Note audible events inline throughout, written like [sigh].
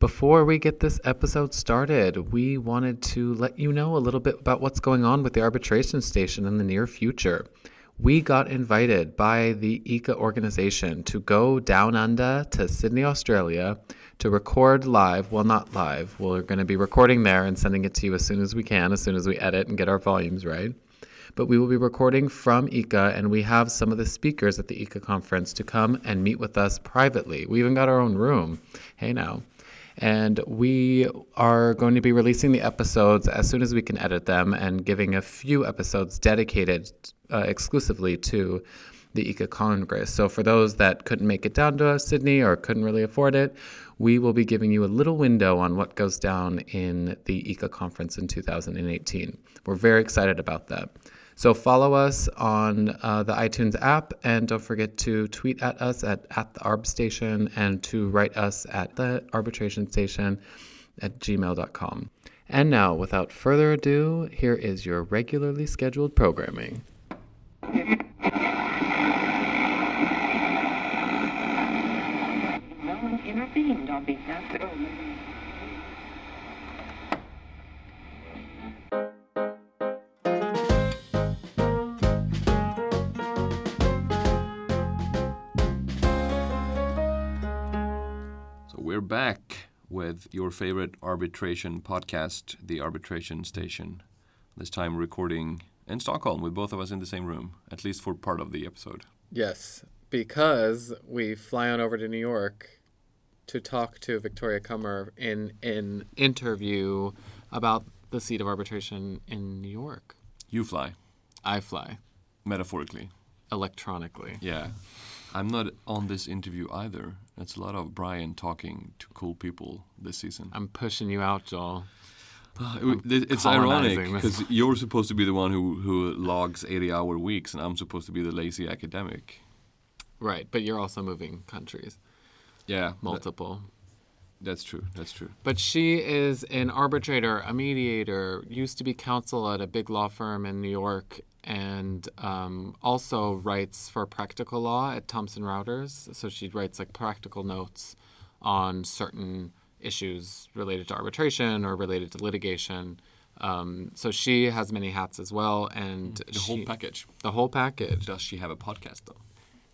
Before we get this episode started, we wanted to let you know a little bit about what's going on with the arbitration station in the near future. We got invited by the ICCA organization to go down under to Sydney, Australia to record live. Well, not live. We're going to be recording there and sending it to you as soon as we can, as soon as we edit and get our volumes right. But we will be recording from ICCA, and we have some of the speakers at the ICCA conference to come and meet with us privately. We even got our own room. Hey, now. And we are going to be releasing the episodes as soon as we can edit them and giving a few episodes dedicated uh, exclusively to the ICCA Congress. So for those that couldn't make it down to Sydney or couldn't really afford it, we will be giving you a little window on what goes down in the ICCA conference in 2018. We're very excited about that. So follow us on uh, the iTunes app and don't forget to tweet at us at, at the ARB station and to write us at the arbitration station at gmail.com. And now, without further ado, here is your regularly scheduled programming. No one intervened on behalf of... we're back with your favorite arbitration podcast, The Arbitration Station. This time recording in Stockholm with both of us in the same room, at least for part of the episode. Yes, because we fly on over to New York to talk to Victoria Kummer in an interview about the seat of arbitration in New York. You fly, I fly metaphorically. electronically. Yeah. I'm not on this interview either. It's a lot of Brian talking to cool people this season. I'm pushing you out, Joel. Uh, it- it- it's ironic because you're supposed to be the one who, who logs 80 hour weeks, and I'm supposed to be the lazy academic. Right, but you're also moving countries, Yeah, tha- multiple. that's true. That's true. But she is an arbitrator, a mediator, used to be counsel at a big law firm in New York, and um, also writes for practical law at Thomson Reuters. So she writes like practical notes on certain issues related to arbitration or related to litigation. Um, so she has many hats as well, and The whole package. the whole package. Does she have a podcast though?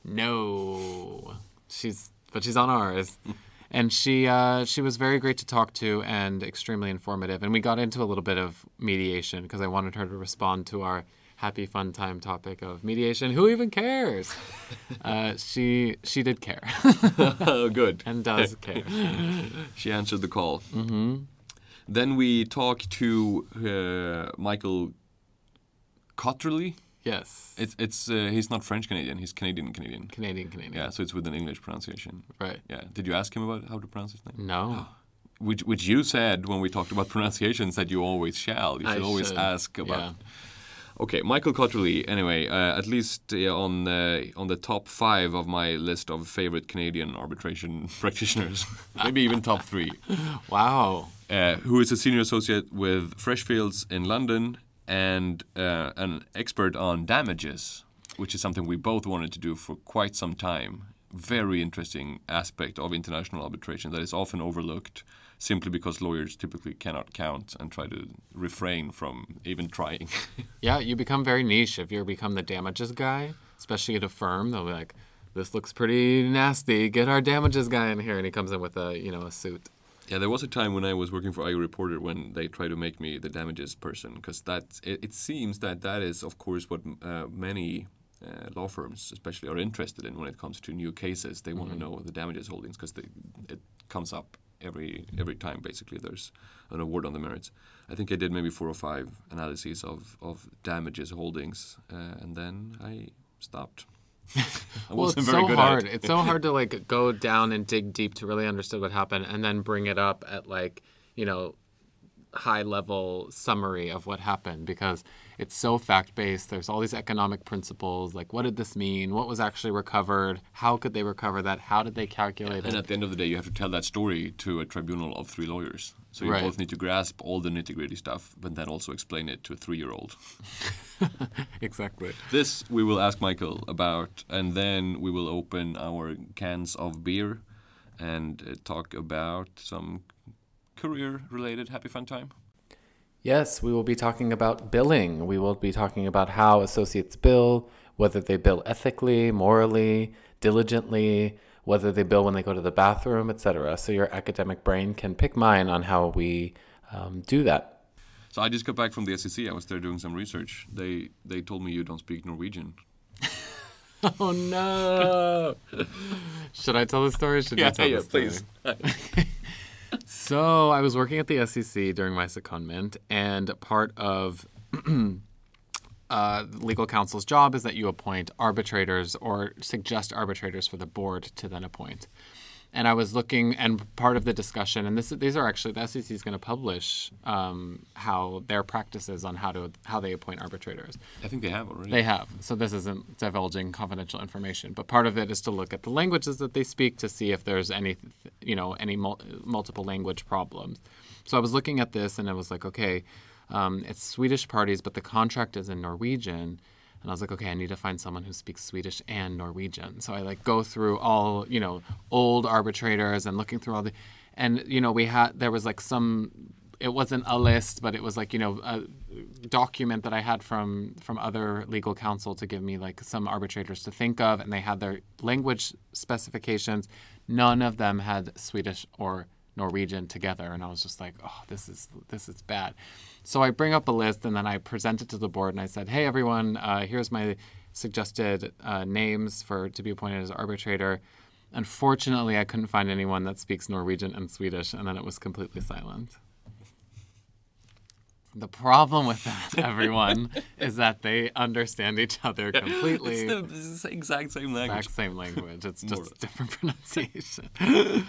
No, she's but she's on ours, [laughs] and she uh, she was very great to talk to and extremely informative. And we got into a little bit of mediation because I wanted her to respond to our happy fun time topic of mediation. Who even cares? [laughs] uh, she she did care [laughs] oh, good. and does [laughs] care. She answered the call. Mm-hmm. Then we talked to uh, Michael Kotrly. Yes, It's it's uh, he's not French Canadian. He's Canadian Canadian. Canadian Canadian. Yeah, so it's with an English pronunciation. Right. Yeah. Did you ask him about how to pronounce his name? No. Which which you said when we talked about pronunciations that you always shall. You I should always should, ask about. yeah. Okay, Michael Kotrly. Anyway, uh, at least uh, on uh, on the top five of my list of favorite Canadian arbitration [laughs] practitioners, [laughs] maybe even top three. [laughs] Wow. uh, who is a senior associate with Freshfields in London and uh, an expert on damages, which is something we both wanted to do for quite some time. Very interesting aspect of international arbitration that is often overlooked simply because lawyers typically cannot count and try to refrain from even trying. [laughs] Yeah, you become very niche if you become the damages guy, especially at a firm. They'll be like, "This looks pretty nasty. Get our damages guy in here," and he comes in with a you know a suit. Yeah, there was a time when I was working for IAReporter when they tried to make me the damages person because that it, it seems that that is of course what uh, many uh, law firms especially are interested in when it comes to new cases. They want to know the damages holdings because it comes up every every time basically there's an award on the merits. I think I did maybe four or five analyses of of damages holdings uh, and then I stopped. [laughs] I Well, it's so hard. it. It's so hard to [laughs] like go down and dig deep to really understand what happened, and then bring it up at like you know high level summary of what happened because it's so fact based. There's all these economic principles like what did this mean? What was actually recovered? How could they recover that? How did they calculate And it? And at the end of the day, you have to tell that story to a tribunal of three lawyers. So you Right. both need to grasp all the nitty gritty stuff, but then also explain it to a three year old. [laughs] exactly. This we will ask Michael about, and then we will open our cans of beer and uh, talk about some career related happy fun time. Yes, we will be talking about billing. We will be talking about how associates bill, whether they bill ethically, morally, diligently, whether they bill when they go to the bathroom, etc. So your academic brain can pick mine on how we um, do that. So I just got back from the SCC. I was there doing some research. They they told me you don't speak Norwegian. [laughs] Oh no! [laughs] should I tell the story? Should you tell the story? [laughs] So I was working at the SCC during my secondment, and part of [clears throat] uh, legal counsel's job is that you appoint arbitrators or suggest arbitrators for the board to then appoint. And I was looking, and part of the discussion, and this these are actually the SCC is going to publish um, how their practices on how to how they appoint arbitrators. I think they have already. They have. So this isn't divulging confidential information, but part of it is to look at the languages that they speak to see if there's any, you know, any mul- multiple language problems. So I was looking at this and I was like, okay, um, it's Swedish parties, but the contract is in Norwegian. And I was like, okay, I need to find someone who speaks Swedish and Norwegian. So I like go through all, you know, old arbitrators and looking through all the, and you know, we had there was like some it wasn't a list, but it was like you know a document that I had from from other legal counsel to give me like some arbitrators to think of, and they had their language specifications. None of them had Swedish or Norwegian together, and I was just like, oh, this is this is bad. So I bring up a list, and then I present it to the board, and I said, hey everyone, uh, here's my suggested uh, names for to be appointed as arbitrator. Unfortunately, I couldn't find anyone that speaks Norwegian and Swedish, and then it was completely silent. The problem with that, [laughs] everyone, is that they understand each other completely. It's the, it's the exact same language. Exact same language. It's More just different [laughs] pronunciation. [laughs]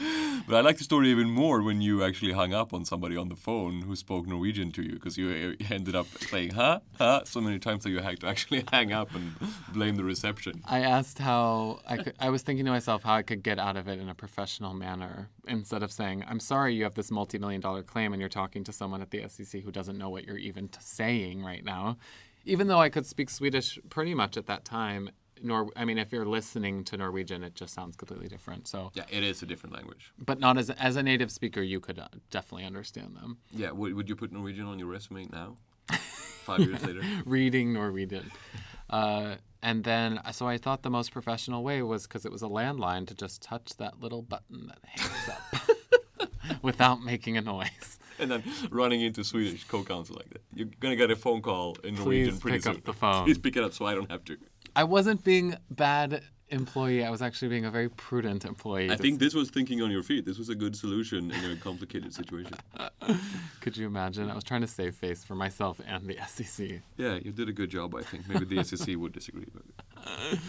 But I like the story even more when you actually hung up on somebody on the phone who spoke Norwegian to you because you uh, ended up saying huh, huh so many times that you had to actually hang up and blame the reception. I asked how I could. I was thinking to myself how I could get out of it in a professional manner instead of saying, "I'm sorry, you have this multi-million dollar claim, and you're talking to someone at the SCC who doesn't know what you're even t- saying right now." Even though I could speak Swedish pretty much at that time, nor I mean, if you're listening to Norwegian, it just sounds completely different. So, Yeah, it is a different language. but not as as a native speaker, you could uh, definitely understand them. Yeah, would, would you put Norwegian on your resume now? Five years later? [laughs] reading Norwegian. Uh, and then, so I thought the most professional way was because it was a landline to just touch that little button that hangs up [laughs] [laughs] without making a noise. [laughs] And then running into Swedish co-counsel like that. You're gonna get a phone call in Norwegian Please pretty pick up the [laughs] phone. Please pick it up so I don't have to. I wasn't being bad employee. I was actually being a very prudent employee. I Just- think this was thinking on your feet. This was a good solution in a complicated situation. [laughs] Could you imagine? I was trying to save face for myself and the SCC. Yeah, you did a good job, I think. Maybe the SCC would disagree. But...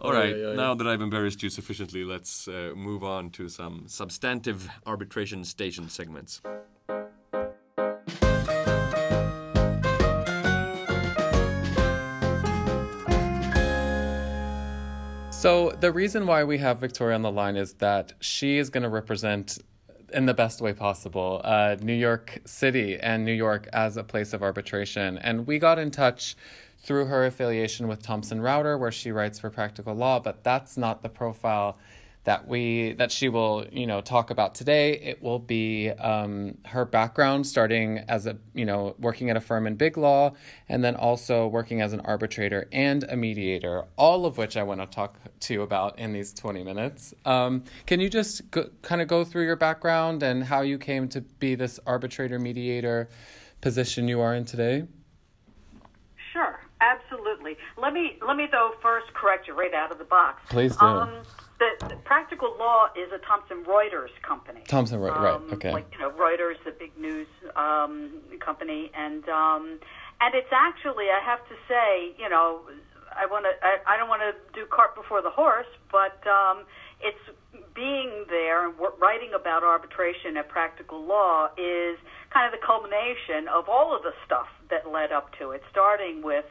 All right, yeah, yeah. now that I've embarrassed you sufficiently, let's uh, move on to some substantive arbitration station segments. So the reason why we have Victoria on the line is that she is going to represent, in the best way possible, uh, New York City and New York as a place of arbitration. And we got in touch through her affiliation with Thomson Reuters, where she writes for Practical Law. But that's not the profile that we that she will you know talk about today. It will be um, her background, starting as a you know working at a firm in big law, and then also working as an arbitrator and a mediator. All of which I want to talk to you about in these twenty minutes. Um, can you just go, kind of go through your background and how you came to be this arbitrator mediator position you are in today? Sure, absolutely. Let me let me though first correct you right out of the box. Please do. Um, the, the Practical Law is a Thomson Reuters company. Thomson Reut- right, Um, okay. Like you know, Reuters, the big news um, company, and um, and it's actually I have to say, you know, I want to I, I don't want to do cart before the horse, but um, it's being there and writing about arbitration at Practical Law is kind of the culmination of all of the stuff that led up to it, starting with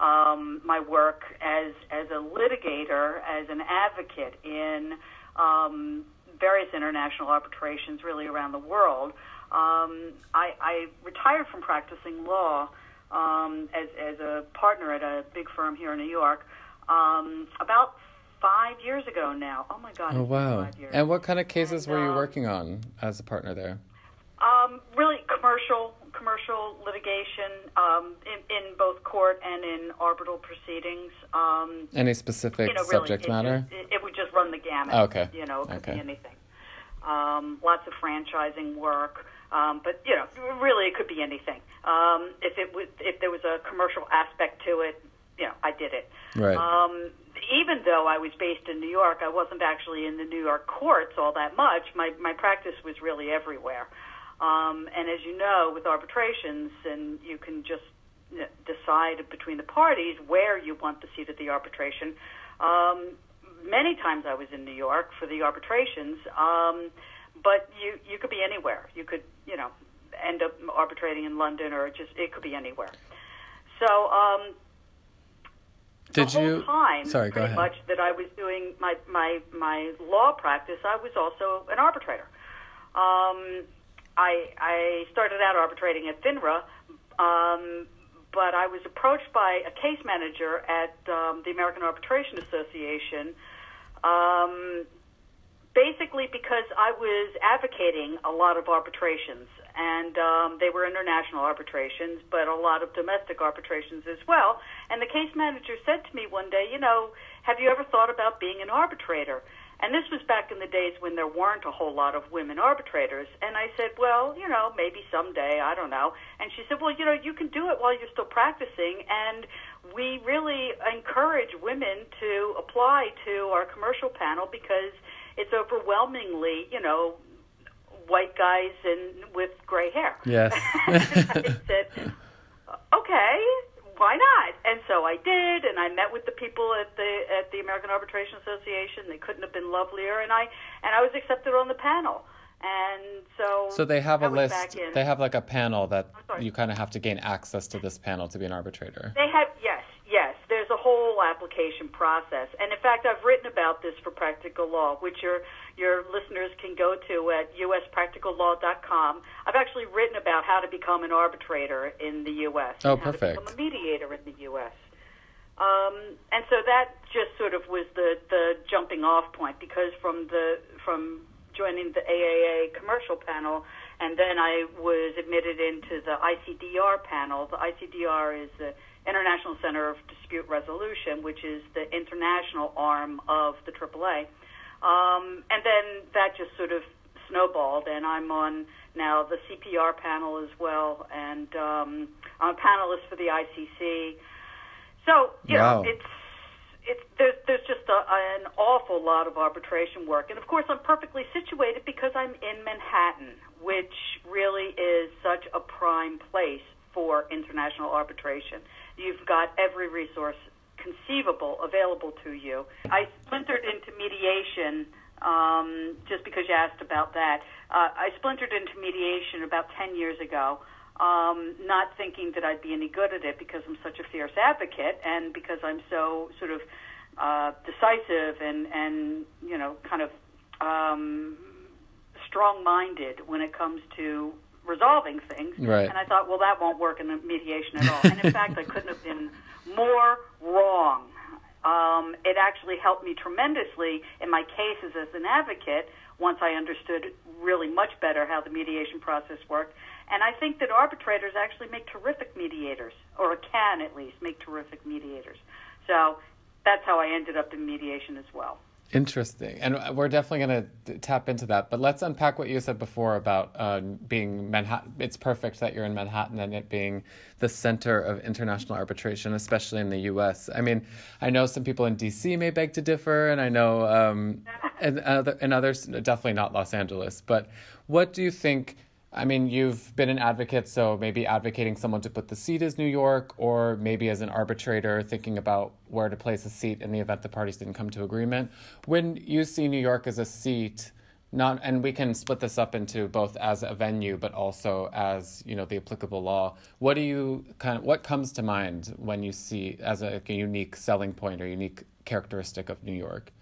um, my work as as a litigator, as an advocate in um, various international arbitrations, really around the world. Um, I, I retired from practicing law um, as as a partner at a big firm here in New York um, about five years ago now. Oh my God! Oh wow! And what kind of cases And, were you um, working on as a partner there? Um, really commercial commercial litigation um, in, in both court and in arbitral proceedings. Um, Any specific you know, really, subject it matter? It, it would just run the gamut. Okay. You know, it could Okay. be anything. Um, lots of franchising work, um, but you know, really, it could be anything. Um, if it was, if there was a commercial aspect to it, you know, I did it. Right. Um, even though I was based in New York, I wasn't actually in the New York courts all that much. My my practice was really everywhere. Um, and as you know, with arbitrations, and you can just you know, decide between the parties where you want the seat of the arbitration. Um, many times I was in New York for the arbitrations, um, but you you could be anywhere. You could you know end up arbitrating in London, or just it could be anywhere. So. Um, Did the whole you? time, Sorry, go pretty ahead. much that I was doing my my my law practice, I was also an arbitrator. Um, I I started out arbitrating at FINRA, um, but I was approached by a case manager at um, the American Arbitration Association. Um, basically because I was advocating a lot of arbitrations, and um, they were international arbitrations, but a lot of domestic arbitrations as well. And the case manager said to me one day, you know, have you ever thought about being an arbitrator? And this was back in the days when there weren't a whole lot of women arbitrators. And I said, well, you know, maybe someday, I don't know. And she said, well, you know, you can do it while you're still practicing. And we really encourage women to apply to our commercial panel because it's overwhelmingly, you know, white guys and with gray hair. Yes. [laughs] I said, okay, why not? And so I did, and I met with the people at the at the American Arbitration Association. They couldn't have been lovelier, and I and I was accepted on the panel. And so So they have I a list. They have like a panel that you kind of have to gain access to this panel to be an arbitrator. They have. There's a whole application process, and in fact, I've written about this for Practical Law, which your your listeners can go to at uspracticallaw.com. I've actually written about how to become an arbitrator in the U.S. Oh, perfect. To become a mediator in the U.S. Um, and so that just sort of was the the jumping off point because from the from joining the AAA commercial panel, and then I was admitted into the ICDR panel. The ICDR is the International Center of Dispute Resolution, which is the international arm of the AAA. Um, and then that just sort of snowballed, and I'm on now the CPR panel as well, and um, I'm a panelist for the ICC. So you Wow. know, it's it's there's there's just a, an awful lot of arbitration work, and of course I'm perfectly situated because I'm in Manhattan, which really is such a prime place for international arbitration. You've got every resource conceivable available to you. I splintered into mediation um, just because you asked about that. Uh, I splintered into mediation about 10 years ago, um, not thinking that I'd be any good at it because I'm such a fierce advocate and because I'm so sort of uh, decisive and, and, you know, kind of um, strong minded when it comes to resolving things. Right. And I thought, well, that won't work in mediation at all. and in fact, I couldn't have been more wrong. Um, it actually helped me tremendously in my cases as an advocate once I understood really much better how the mediation process worked. And I think that arbitrators actually make terrific mediators, or can at least make terrific mediators. So that's how I ended up in mediation as well. Interesting, and we're definitely going to tap into that. But let's unpack what you said before about uh, being Manhattan. It's perfect that you're in Manhattan and it being the center of international arbitration, especially in the U.S. I mean, I know some people in D.C. may beg to differ, and I know um, and, other, and others definitely not Los Angeles. But what do you think? I mean, you've been an advocate, so maybe advocating someone to put the seat as New York, or maybe as an arbitrator thinking about where to place a seat in the event the parties didn't come to agreement. When you see New York as a seat, not and we can split this up into both as a venue, but also as you know the applicable law. What do you kind of what comes to mind when you see as a, a unique selling point or unique characteristic of New York?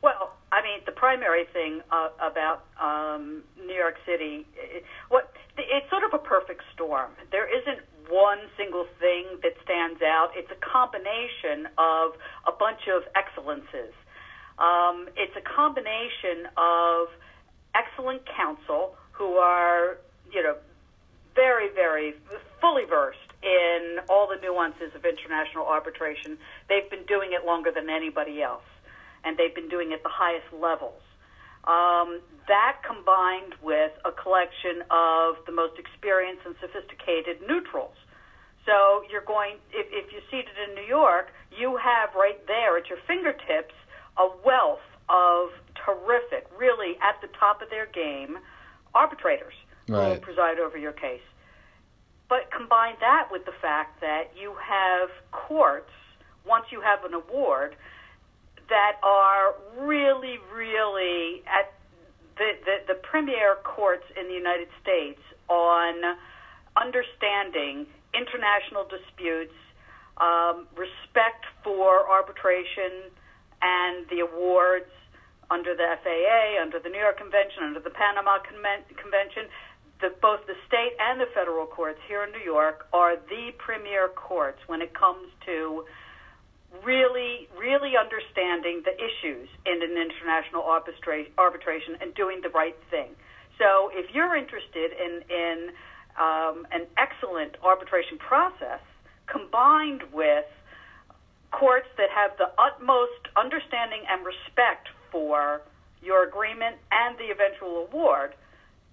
Well, I mean, the primary thing uh, about um, New York City, it, what it's sort of a perfect storm. There isn't one single thing that stands out, it's a combination of a bunch of excellences. Um, it's a combination of excellent counsel who are, you know, very, very fully versed in all the nuances of international arbitration. They've been doing it longer than anybody else, and they've been doing it at the highest levels. Um, that combined with a collection of the most experienced and sophisticated neutrals. So you're going, if, if you're seated in New York, you have right there at your fingertips a wealth of terrific, really at the top of their game, arbitrators who will preside over your case. But combine that with the fact that you have courts, once you have an award, that are really, really at the, the, the premier courts in the United States on understanding international disputes, um, respect for arbitration and the awards under the FAA, under the New York Convention, under the Panama Conven- Convention. The, both the state and the federal courts here in New York are the premier courts when it comes to really, really understanding the issues in an international arbitra- arbitration and doing the right thing. So, if you're interested in in um, an excellent arbitration process combined with courts that have the utmost understanding and respect for your agreement and the eventual award,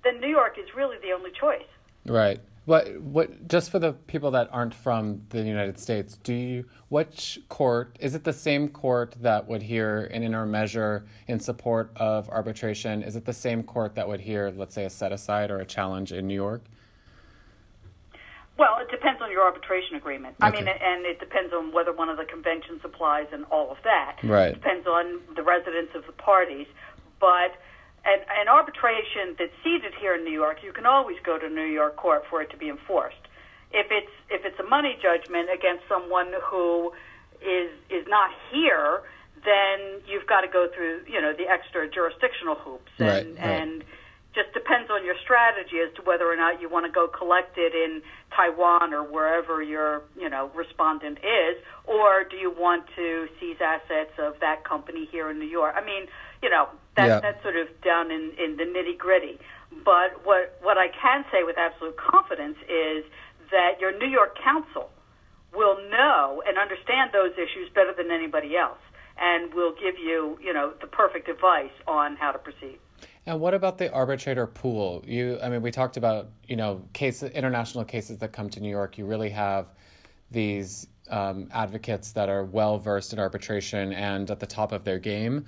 then New York is really the only choice. Right. What what just for the people that aren't from the United States, do you which court is it the same court that would hear an interim measure in support of arbitration? Is it the same court that would hear, let's say, a set aside or a challenge in New York? Well, it depends on your arbitration agreement. I mean, and it depends on whether one of the conventions applies and all of that. Right. It depends on the residence of the parties. But an, an arbitration that's seated here in New York, you can always go to New York court for it to be enforced. If it's if it's a money judgment against someone who is is not here, then you've got to go through you know the extra jurisdictional hoops and Right, right. and just depends on your strategy as to whether or not you want to go collect it in Taiwan or wherever your you know respondent is, or do you want to seize assets of that company here in New York? I mean, you know that Yeah. that's sort of down in, in the nitty gritty. But what what I can say with absolute confidence is that your New York counsel will know and understand those issues better than anybody else, and will give you you know the perfect advice on how to proceed. And what about the arbitrator pool? You, I mean, we talked about you know cases, international cases that come to New York. You really have these um, advocates that are well versed in arbitration and at the top of their game.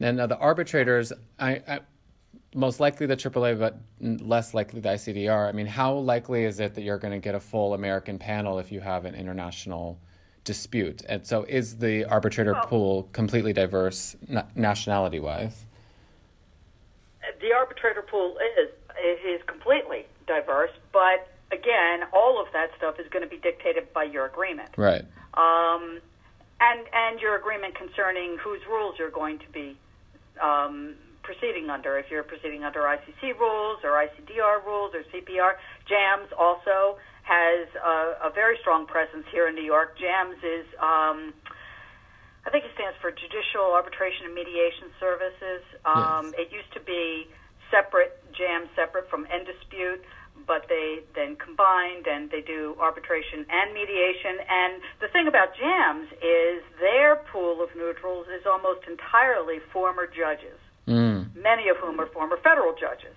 And uh, the arbitrators, I, I most likely the AAA, but less likely the ICDR. I mean, how likely is it that you're going to get a full American panel if you have an international dispute? And so, is the arbitrator pool completely diverse na- nationality wise? the arbitrator pool is is completely diverse, but again, all of that stuff is going to be dictated by your agreement, Right. um, and and your agreement concerning whose rules you're going to be um, proceeding under. If you're proceeding under ICC rules or ICDR rules or CPR, JAMS also has a, a very strong presence here in New York. JAMS is um, I think it stands for Judicial Arbitration and Mediation Services. Um, It used to be separate, JAM separate from Endispute, but they then combined and they do arbitration and mediation. And the thing about JAMS is their pool of neutrals is almost entirely former judges, Mm. many of whom are former federal judges.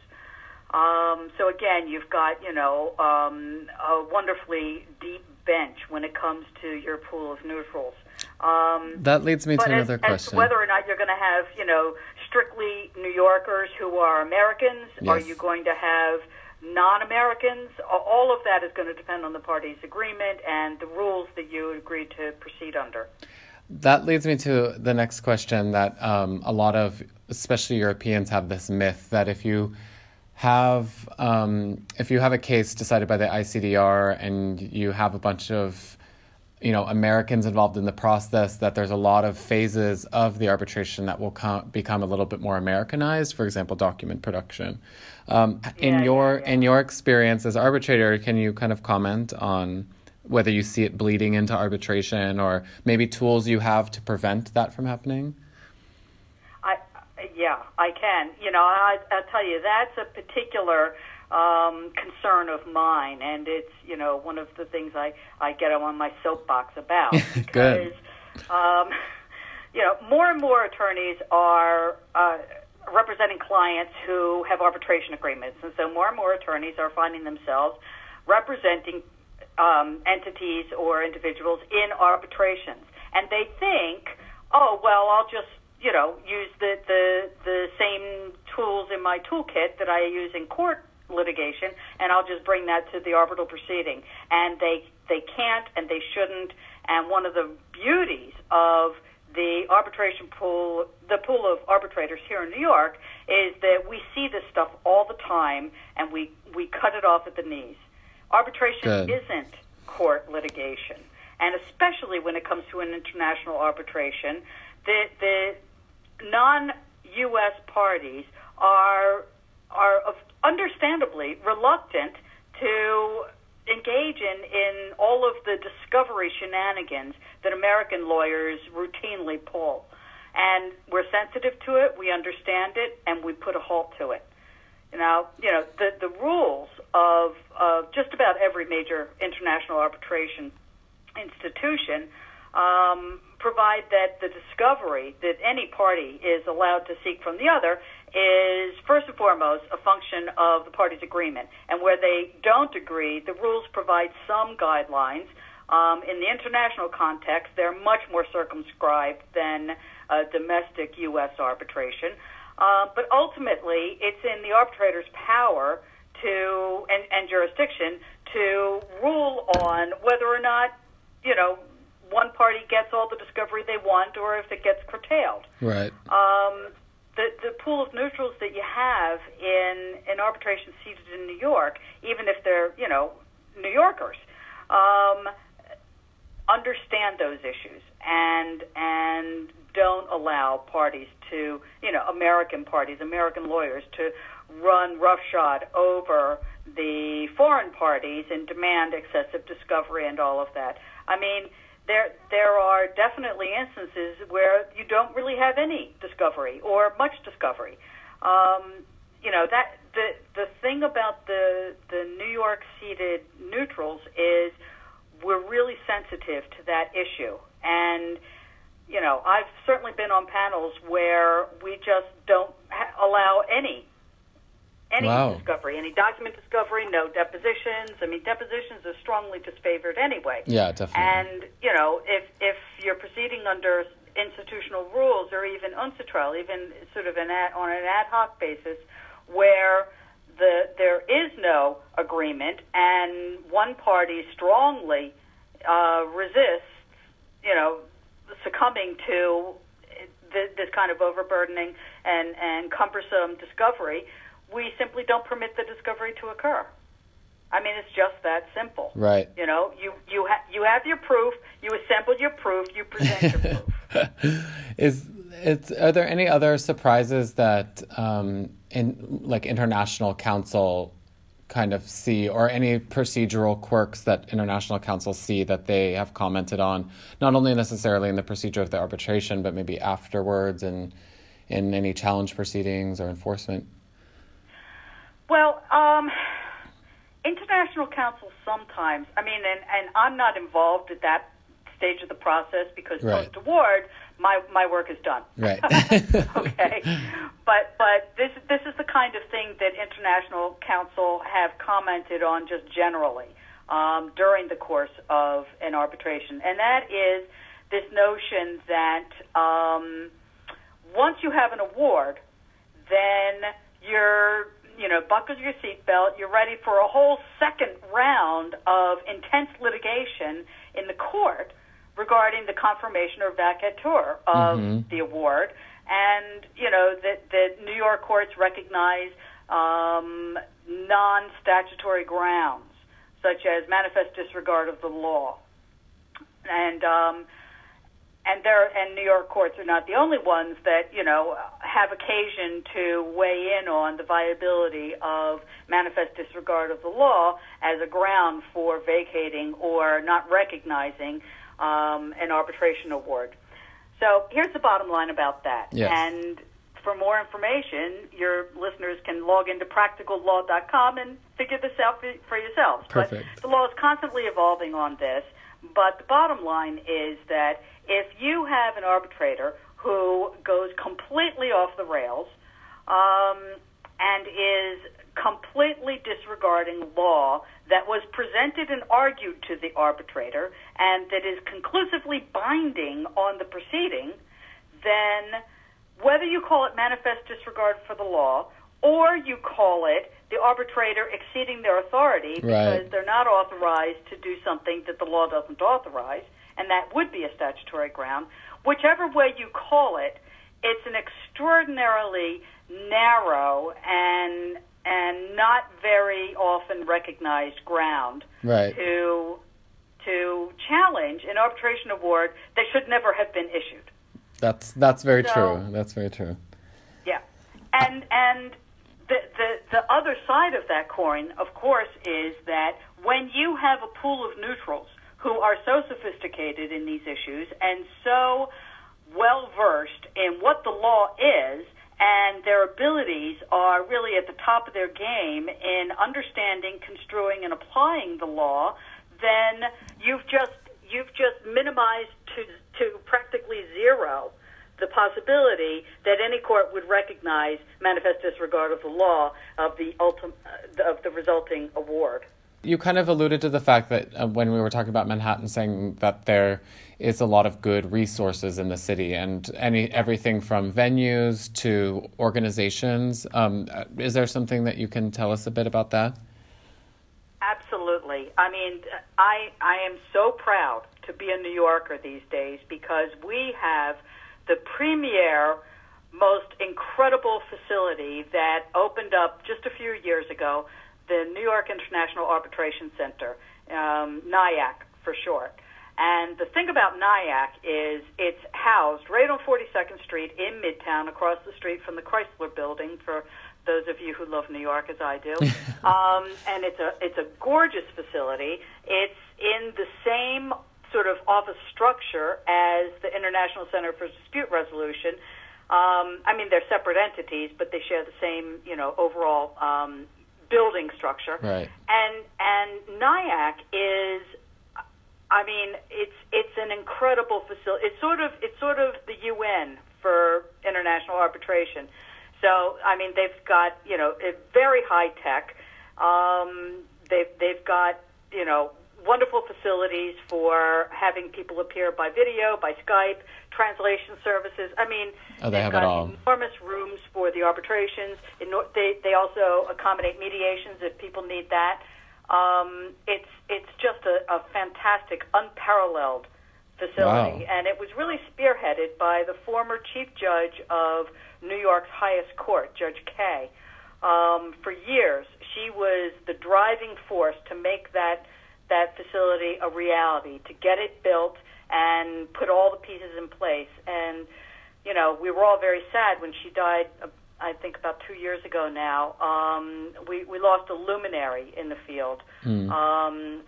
Um, so again, you've got you know um, a wonderfully deep bench when it comes to your pool of neutrals. Um, That leads me to another as, as question. whether or not you're going to have, you know, strictly New Yorkers who are Americans, are you going to have non-Americans? All of that is going to depend on the parties' agreement and the rules that you agree to proceed under. That leads me to the next question that um, a lot of, especially Europeans, have this myth that if you have um, if you have a case decided by the ICDR and you have a bunch of you know Americans involved in the process, that there's a lot of phases of the arbitration that will com- become a little bit more Americanized. For example, document production. Um, in Yeah, your yeah, yeah. in your experience as arbitrator, can you kind of comment on whether you see it bleeding into arbitration or maybe tools you have to prevent that from happening? I yeah, I can. You know, I, I'll tell you that's a particular um, concern of mine, and it's you know one of the things I I get on my soapbox about [laughs] because Good. um, you know more and more attorneys are. Uh, representing clients who have arbitration agreements, and so more and more attorneys are finding themselves representing um, entities or individuals in arbitrations, and they think, oh well, I'll just you know use the the the same tools in my toolkit that I use in court litigation, and I'll just bring that to the arbitral proceeding. And they they can't and they shouldn't. And one of the beauties of the arbitration pool, the pool of arbitrators here in New York, is that we see this stuff all the time, and we we cut it off at the knees. Arbitration Good. isn't court litigation, and especially when it comes to an international arbitration, the the non-U.S. parties are are understandably reluctant to engage in, in all of the discovery shenanigans that American lawyers routinely pull. And we're sensitive to it, we understand it, and we put a halt to it. Now, you know, the, the rules of, of just about every major international arbitration institution um, provide that the discovery that any party is allowed to seek from the other is first and foremost a function of the parties' agreement. And where they don't agree, the rules provide some guidelines. Um, in the international context, they're much more circumscribed than uh, domestic U.S. arbitration. Uh, but ultimately, it's in the arbitrator's power to and, and jurisdiction to rule on whether or not you know one party gets all the discovery they want or if it gets curtailed. Right. Um, the the pool of neutrals that you have in an arbitration seated in New York, even if they're you know New Yorkers, um, understand those issues and and don't allow parties to you know American parties, American lawyers to run roughshod over the foreign parties and demand excessive discovery and all of that. I mean, there there are definitely instances where you don't really have any discovery or much discovery. Um, you know that the the thing about the the New York seated neutrals is we're really sensitive to that issue and you know I've certainly been on panels where we just don't ha- allow any any Wow. discovery, any document discovery, no depositions. I mean, depositions are strongly disfavored anyway. Yeah, definitely. And you know, if if you're proceeding under institutional rules or even UNCITRAL, even sort of an ad, on an ad hoc basis, where the there is no agreement and one party strongly uh, resists, you know, succumbing to th- this kind of overburdening and and cumbersome discovery, we simply don't permit the discovery to occur. I mean, it's just that simple. Right. You know, you you ha- you have your proof. You assemble your proof. You present your proof. [laughs] Is it's are there any other surprises that um, in like international counsel kind of see, or any procedural quirks that international counsel see that they have commented on, not only necessarily in the procedure of the arbitration, but maybe afterwards and in any challenge proceedings or enforcement? Well, um, international counsel sometimes. I mean, and and I'm not involved at that stage of the process because Right. post award, my my work is done. Right. [laughs] [laughs] okay, but but this this is the kind of thing that international counsel have commented on just generally um, during the course of an arbitration, and that is this notion that um, once you have an award, then you're you know buckle your seatbelt. You're ready for a whole second round of intense litigation in the court regarding the confirmation or vacatur of the award, and you know that that New York courts recognize um, non-statutory grounds such as manifest disregard of the law, and um, and there and New York courts are not the only ones that you know have occasion to weigh in on the viability of manifest disregard of the law as a ground for vacating or not recognizing um, an arbitration award. So here's the bottom line about that. Yes. And for more information, your listeners can log into practicallaw.com and figure this out for, yourselves. Perfect. But the law is constantly evolving on this. But the bottom line is that if you have an arbitrator who goes completely off the rails um, and is completely disregarding law that was presented and argued to the arbitrator and that is conclusively binding on the proceeding, then whether you call it manifest disregard for the law or you call it the arbitrator exceeding their authority because Right. they're not authorized to do something that the law doesn't authorize, and that would be a statutory ground. Whichever way you call it, it's an extraordinarily narrow and and not very often recognized ground Right. to to challenge an arbitration award that should never have been issued. That's that's very So- true. That's very true. Yeah, and and the, the the other side of that coin, of course, is that when you have a pool of neutrals who are so sophisticated in these issues and so well versed in what the law is and their abilities are really at the top of their game in understanding, construing, and applying the law, then you've just you've just minimized to to practically zero the possibility that any court would recognize manifest disregard of the law of the ultim- uh, of the resulting award. You kind of alluded to the fact that uh, when we were talking about Manhattan, saying that there is a lot of good resources in the city, and any everything from venues to organizations. Um, uh, is there something that you can tell us a bit about that? Absolutely. I mean, I I am so proud to be a New Yorker these days because we have the premier, most incredible facility that opened up just a few years ago, the New York International Arbitration Center, um, NYIAC for short. And the thing about NYIAC is it's housed right on 42nd Street in Midtown, across the street from the Chrysler Building. For those of you who love New York, as I do, [laughs] um, and it's a it's a gorgeous facility. It's in the same sort of office structure as the International Center for Dispute Resolution. Um, I mean, they're separate entities, but they share the same, you know, overall um, building structure. Right. And and NYIAC is I mean, it's it's an incredible facility. It's sort of it's sort of the UN for international arbitration. So I mean, they've got you know very high tech. Um, they've they've got you know wonderful facilities for having people appear by video, by Skype, translation services. I mean, Oh, they have it all. enormous rooms for the arbitrations. They they also accommodate mediations if people need that. Um, it's it's just a, a fantastic, unparalleled facility, Wow. and it was really spearheaded by the former chief judge of New York's highest court, Judge Kaye. Um, for years, she was the driving force to make that that facility a reality, to get it built and put all the pieces in place. And you know, we were all very sad when she died. uh, I think about two years ago now. Um, we we lost a luminary in the field. Um,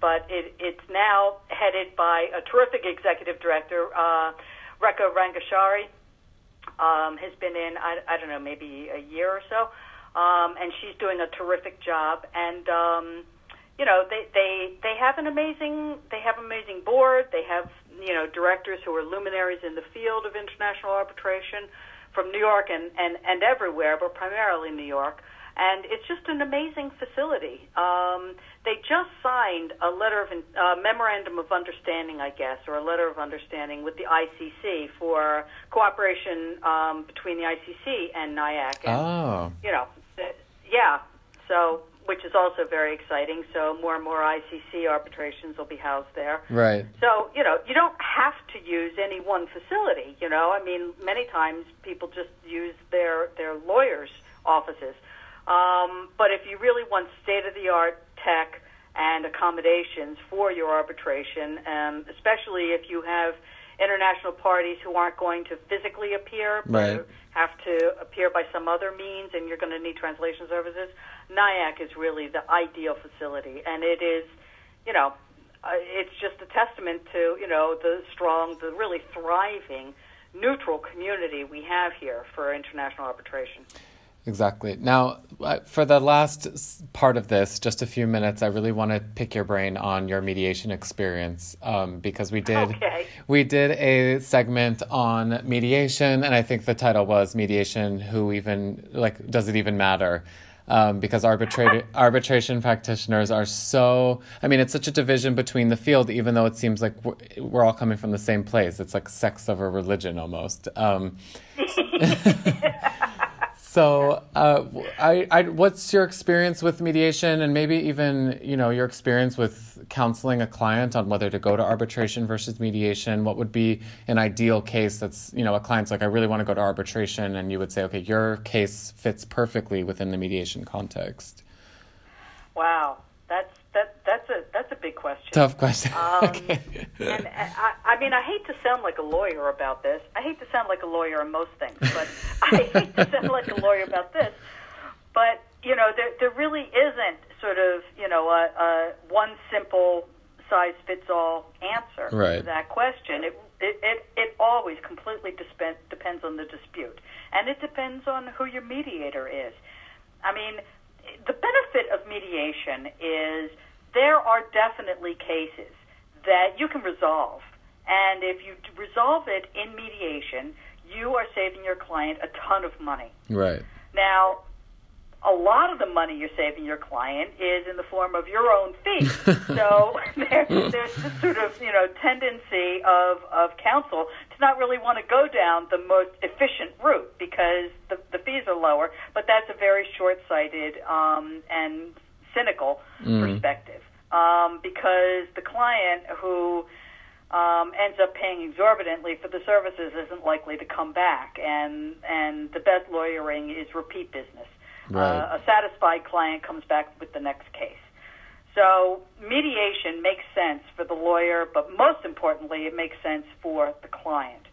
but it, it's now headed by a terrific executive director, uh, Rekha Rangachari. Um, has been in I, I don't know maybe a year or so, um, and she's doing a terrific job. And um, you know they they they have an amazing they have amazing board. They have you know directors who are luminaries in the field of international arbitration from New York and and and everywhere, but primarily New York. And it's just an amazing facility. Um, they just signed a letter of uh, memorandum of understanding, I guess, or a letter of understanding with the ICC for cooperation um, between the ICC and NYIAC. And, Oh, you know, yeah. So, which is also very exciting. So, more and more ICC arbitrations will be housed there. right. So, you know, you don't have to use any one facility, you know. I mean, many times people just use their their lawyers' offices. Um, but if you really want state of the art tech and accommodations for your arbitration, um, especially if you have international parties who aren't going to physically appear, but Right. have to appear by some other means, and you're going to need translation services. NYIAC is really the ideal facility, and it is, you know, uh, it's just a testament to you know the strong, the really thriving, neutral community we have here for international arbitration. Exactly. Now, uh, for the last part of this, just a few minutes, I really want to pick your brain on your mediation experience um, because we did Okay. we did a segment on mediation, and I think the title was "Mediation: Who Even Like Does It Even Matter?" Um, because arbitra- arbitration practitioners are so. I mean, it's such a division between the field, even though it seems like we're, we're all coming from the same place. It's like sects of a religion almost. Um, [laughs] [laughs] so, uh, I, I, what's your experience with mediation, and maybe even you know your experience with counseling a client on whether to go to arbitration versus mediation? What would be an ideal case? That's you know a client's like, I really want to go to arbitration, and you would say, okay, your case fits perfectly within the mediation context. Wow, that's that that's a that's a big question. Tough question. Um, [laughs] okay. And I, I mean, I hate to sound like a lawyer about this. I hate to sound like a lawyer on most things, but [laughs] I hate to sound like a lawyer about this. But you know, there there really isn't sort of you know a, a one simple size fits all answer Right. to that question. It it it, it always completely dispen- depends on the dispute, and it depends on who your mediator is. I mean, the benefit of mediation is there are definitely cases that you can resolve. And if you resolve it in mediation, you are saving your client a ton of money. right. Now, a lot of the money you're saving your client is in the form of your own fees. [laughs] so [laughs] there, there's this sort of you know tendency of of counsel to not really want to go down the most efficient route because the the fees are lower. But that's a very short-sighted um, and cynical perspective um, because the client who um, ends up paying exorbitantly for the services isn't likely to come back, and and the best lawyering is repeat business. Right. Uh, a satisfied client comes back with the next case. So mediation makes sense for the lawyer, but most importantly, it makes sense for the client.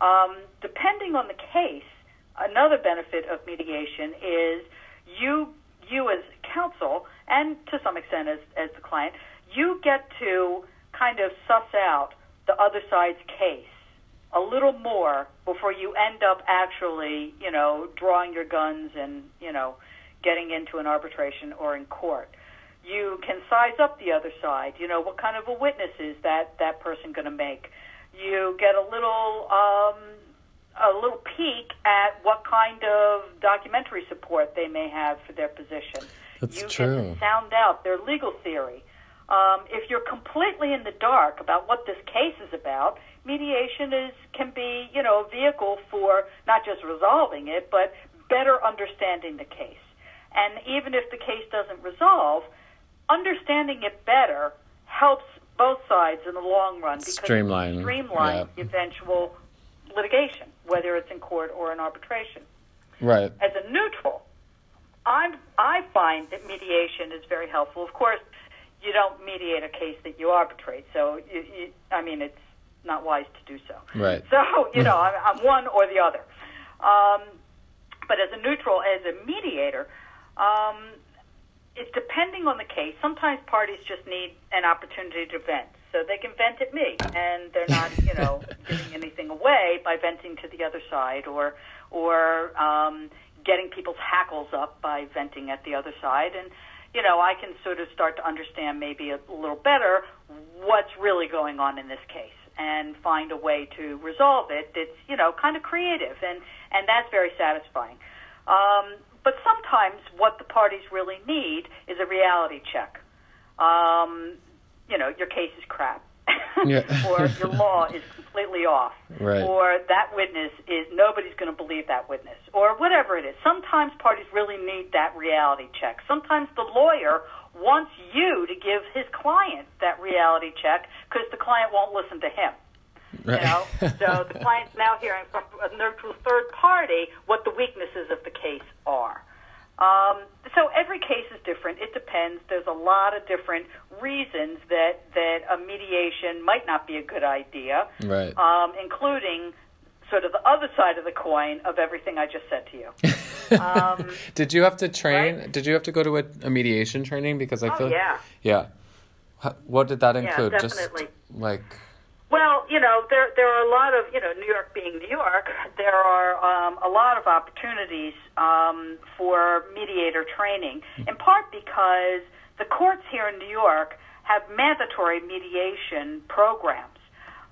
Um, depending on the case, another benefit of mediation is you you as counsel and to some extent as as the client, you get to kind of suss out the other side's case a little more before you end up actually, you know, drawing your guns and, you know, getting into an arbitration or in court. You can size up the other side. You know, what kind of a witness is that that person going to make? You get a little um, a little peek at what kind of documentary support they may have for their position. That's you true. to sound out their legal theory. Um, if you're completely in the dark about what this case is about, mediation is can be, you know, a vehicle for not just resolving it, but better understanding the case. And even if the case doesn't resolve, understanding it better helps both sides in the long run because Streamline, yeah. eventual litigation, whether it's in court or in arbitration. Right. As a neutral, I'm, I find that mediation is very helpful. Of course, you don't mediate a case that you arbitrate, so you, you, I mean it's not wise to do so. Right. So you know, I'm, I'm one or the other. Um, but as a neutral, as a mediator, um, it's depending on the case. Sometimes parties just need an opportunity to vent, so they can vent at me, and they're not, you know, [laughs] giving anything away by venting to the other side, or or um, getting people's hackles up by venting at the other side, and you know, I can sort of start to understand maybe a little better what's really going on in this case and find a way to resolve it that's, you know, kind of creative and, and that's very satisfying. Um, but sometimes what the parties really need is a reality check. Um, you know, your case is crap. Yeah. [laughs] or your law is completely off. Right. Or that witness is nobody's going to believe that witness. Or whatever it is. Sometimes parties really need that reality check. Sometimes the lawyer wants you to give his client that reality check because the client won't listen to him. Right. You know, so the client's now hearing from a neutral third party what the weaknesses of the case are. Um, so every case is different. It depends. There's a lot of different reasons that that a mediation might not be a good idea, Right. um, including sort of the other side of the coin of everything I just said to you. [laughs] um, Did you have to train? Right? Did you have to go to a, a mediation training? Because I Oh, feel yeah. yeah. What did that Yeah, include? definitely. Just like Well, you know, there there are a lot of you know, New York being New York, there are um, a lot of opportunities um, for mediator training. In part because the courts here in New York have mandatory mediation programs.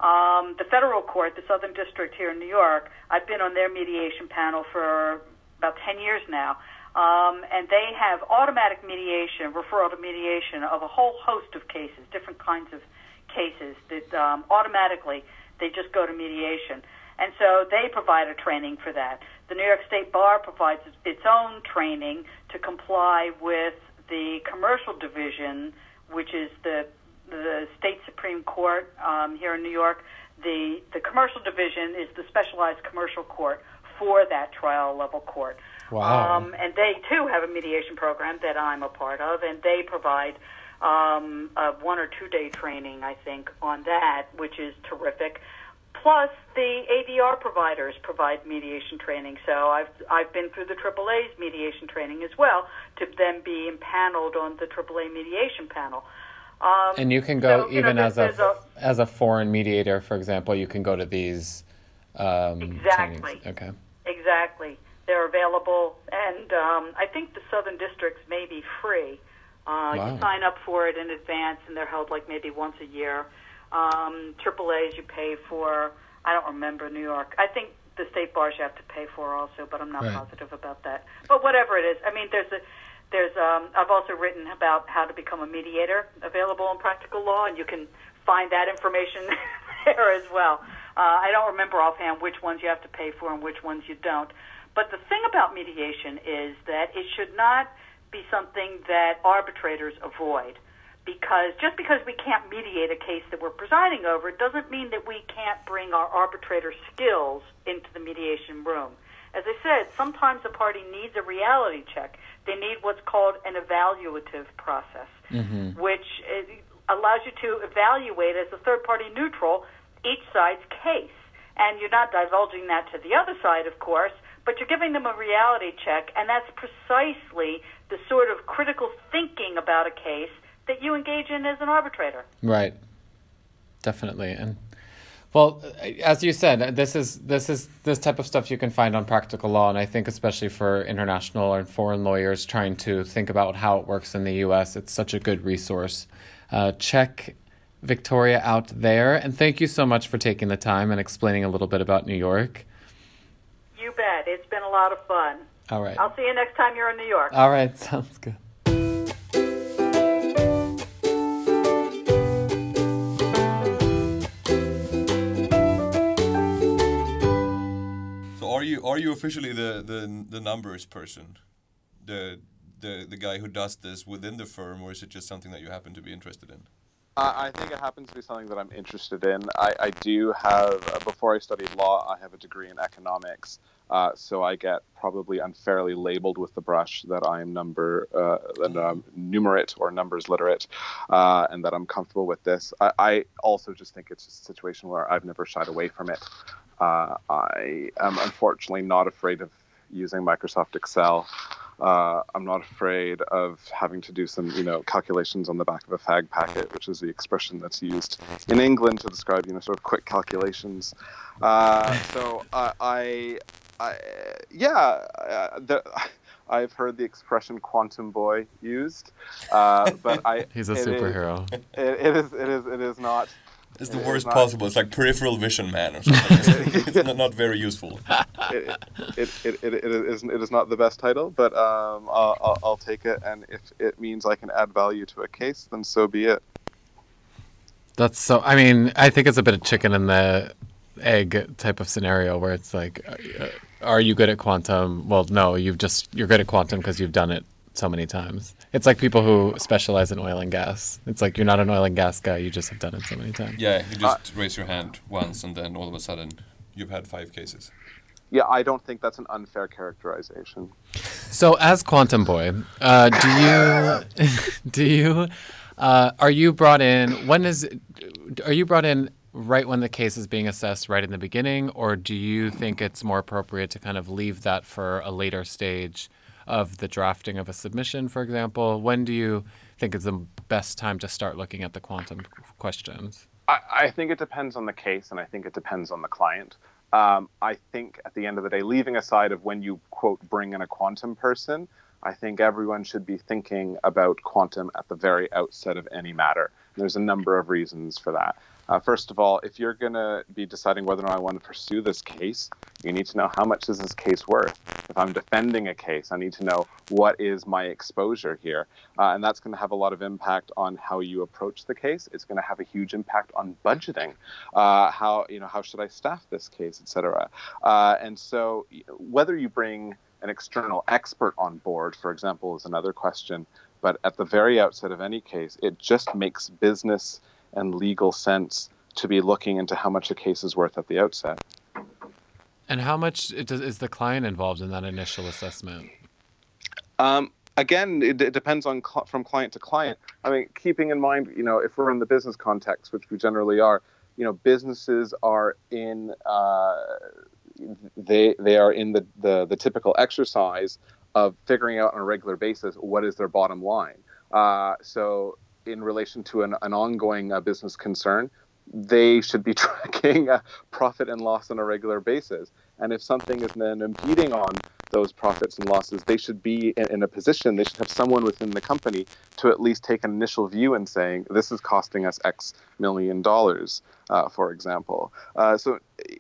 Um, the federal court, the Southern District here in New York, I've been on their mediation panel for about 10 years now. Um, and they have automatic mediation, referral to mediation of a whole host of cases, different kinds of cases that um, automatically they just go to mediation. And so they provide a training for that. The New York State Bar provides its own training to comply with the commercial division, which is the the state supreme court um, here in New York. The the commercial division is the specialized commercial court for that trial level court. Wow. Um, and they too have a mediation program that I'm a part of, and they provide um, a one or two day training, I think, on that, which is terrific. Plus, the ADR providers provide mediation training. So I've I've been through the AAA's mediation training as well to then be impaneled on the AAA mediation panel. Um, and you can go so, you know, even as a, there's as a foreign mediator, for example, you can go to these um, Exactly. trainings. Okay. Exactly. They're available, and um, I think the Southern Districts may be free. Uh, Wow. You sign up for it in advance, and they're held like maybe once a year. Um, AAA's you pay for. I don't remember New York. I think the state bars you have to pay for also, but I'm not Right. positive about that. But whatever it is, I mean, there's a there's um, I've also written about how to become a mediator available in practical law, and you can find that information [laughs] there as well. Uh, I don't remember offhand which ones you have to pay for and which ones you don't. But the thing about mediation is that it should not be something that arbitrators avoid. Because just because we can't mediate a case that we're presiding over doesn't mean that we can't bring our arbitrator skills into the mediation room. As I said, sometimes a party needs a reality check. They need what's called an evaluative process, which uh, allows you to evaluate as a third party neutral each side's case. And you're not divulging that to the other side, of course, but you're giving them a reality check, and that's precisely the sort of critical thinking about a case that you engage in as an arbitrator. Right. Definitely. And well, as you said, this is this is this type of stuff you can find on practical law, and I think especially for international and foreign lawyers trying to think about how it works in the U.S., it's such a good resource. Uh, check Victoria out there, and thank you so much for taking the time and explaining a little bit about New York. You bet. It's been a lot of fun. All right. I'll see you next time you're in New York. All right. [laughs] Sounds good. So are you are you officially the, the the numbers person, the the the guy who does this within the firm, or is it just something that you happen to be interested in? I think it happens to be something that I'm interested in. I, I do have, uh, before I studied law, I have a degree in economics. Uh, so I get probably unfairly labeled with the brush that I am number, uh, that I'm numerate or numbers literate, uh, and that I'm comfortable with this. I, I also just think it's just a situation where I've never shied away from it. Uh, I am unfortunately not afraid of using Microsoft Excel. Uh, I'm not afraid of having to do some, you know, calculations on the back of a fag packet, which is the expression that's used in England to describe, you know, sort of quick calculations. Uh, [laughs] so uh, I, I, yeah, uh, the, [laughs] I've heard the expression "quantum boy" used, uh, but I. [laughs] He's a it is- superhero. it, it is. It is. It is not. It's the It is worst not- possible. It's like peripheral vision man or something. it's [laughs] not, not very useful. [laughs] it, it, it, it, it, is, it is not the best title, but um, I'll, I'll, I'll take it. And if it means I can add value to a case, then so be it. That's so. I mean, I think it's a bit of chicken and the egg type of scenario where it's like, uh, are you good at quantum? Well, no, you've just you're good at quantum because you've done it so many times. It's like people who specialize in oil and gas. It's like you're not an oil and gas guy; you just have done it so many times. Yeah, you just raise your hand once, and then all of a sudden you've had five cases. Yeah, I don't think that's an unfair characterization. So, as Quantum Boy, uh, do you [laughs] do you uh, are you brought in? When is are you brought in right when the case is being assessed, right in the beginning, or do you think it's more appropriate to kind of leave that for a later stage of the drafting of a submission, for example? When do you think is the best time to start looking at the quantum questions? I, I think it depends on the case, and I think it depends on the client. Um, I think at the end of the day, leaving aside of when you quote bring in a quantum person, I think everyone should be thinking about quantum at the very outset of any matter. There's a number of reasons for that. Uh, first of all, if you're going to be deciding whether or not I want to pursue this case, you need to know how much is this case worth. If I'm defending a case, I need to know what is my exposure here, uh, and that's going to have a lot of impact on how you approach the case. It's going to have a huge impact on budgeting. Uh, how you know how should I staff this case, etc. Uh, and so, whether you bring an external expert on board, for example, is another question. But at the very outset of any case, it just makes business and legal sense to be looking into how much a case is worth at the outset. And how much is the client involved in that initial assessment? Um, again, it, it, depends on cl- from client to client. I mean, keeping in mind, you know, if we're in the business context, which we generally are, you know, businesses are in uh, they they are in the, the the typical exercise of figuring out on a regular basis what is their bottom line. Uh, so in relation to an, an ongoing uh, business concern, they should be [laughs] tracking uh, profit and loss on a regular basis. And if something is then impeding on those profits and losses, they should be in, in, a position, they should have someone within the company to at least take an initial view and saying, this is costing us X million dollars, uh, for example. Uh, so,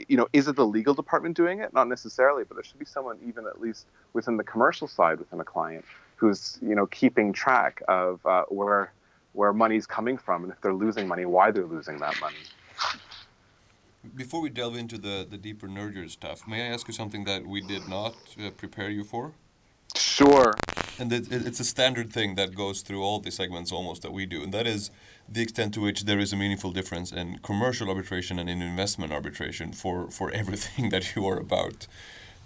you know, is it the legal department doing it? Not necessarily, but there should be someone even at least within the commercial side within a client who's, you know, keeping track of uh, where where money's coming from and if they're losing money, why they're losing that money. Before we delve into the, the deeper nerdier stuff, may I ask you something that we did not uh, prepare you for? Sure. And it, it's a standard thing that goes through all the segments almost that we do, and that is the extent to which there is a meaningful difference in commercial arbitration and in investment arbitration for, for everything [laughs] that you are about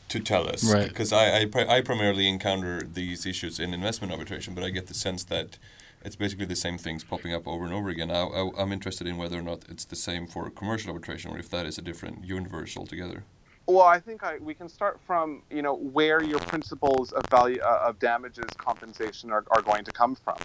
to tell us. Right. Because I, I, I primarily encounter these issues in investment arbitration, but I get the sense that it's basically the same things popping up over and over again. I, I, am interested in whether or not it's the same for commercial arbitration or if that is a different universe altogether. Well, I think I, we can start from you know where your principles of value uh, of damages compensation are, are going to come from.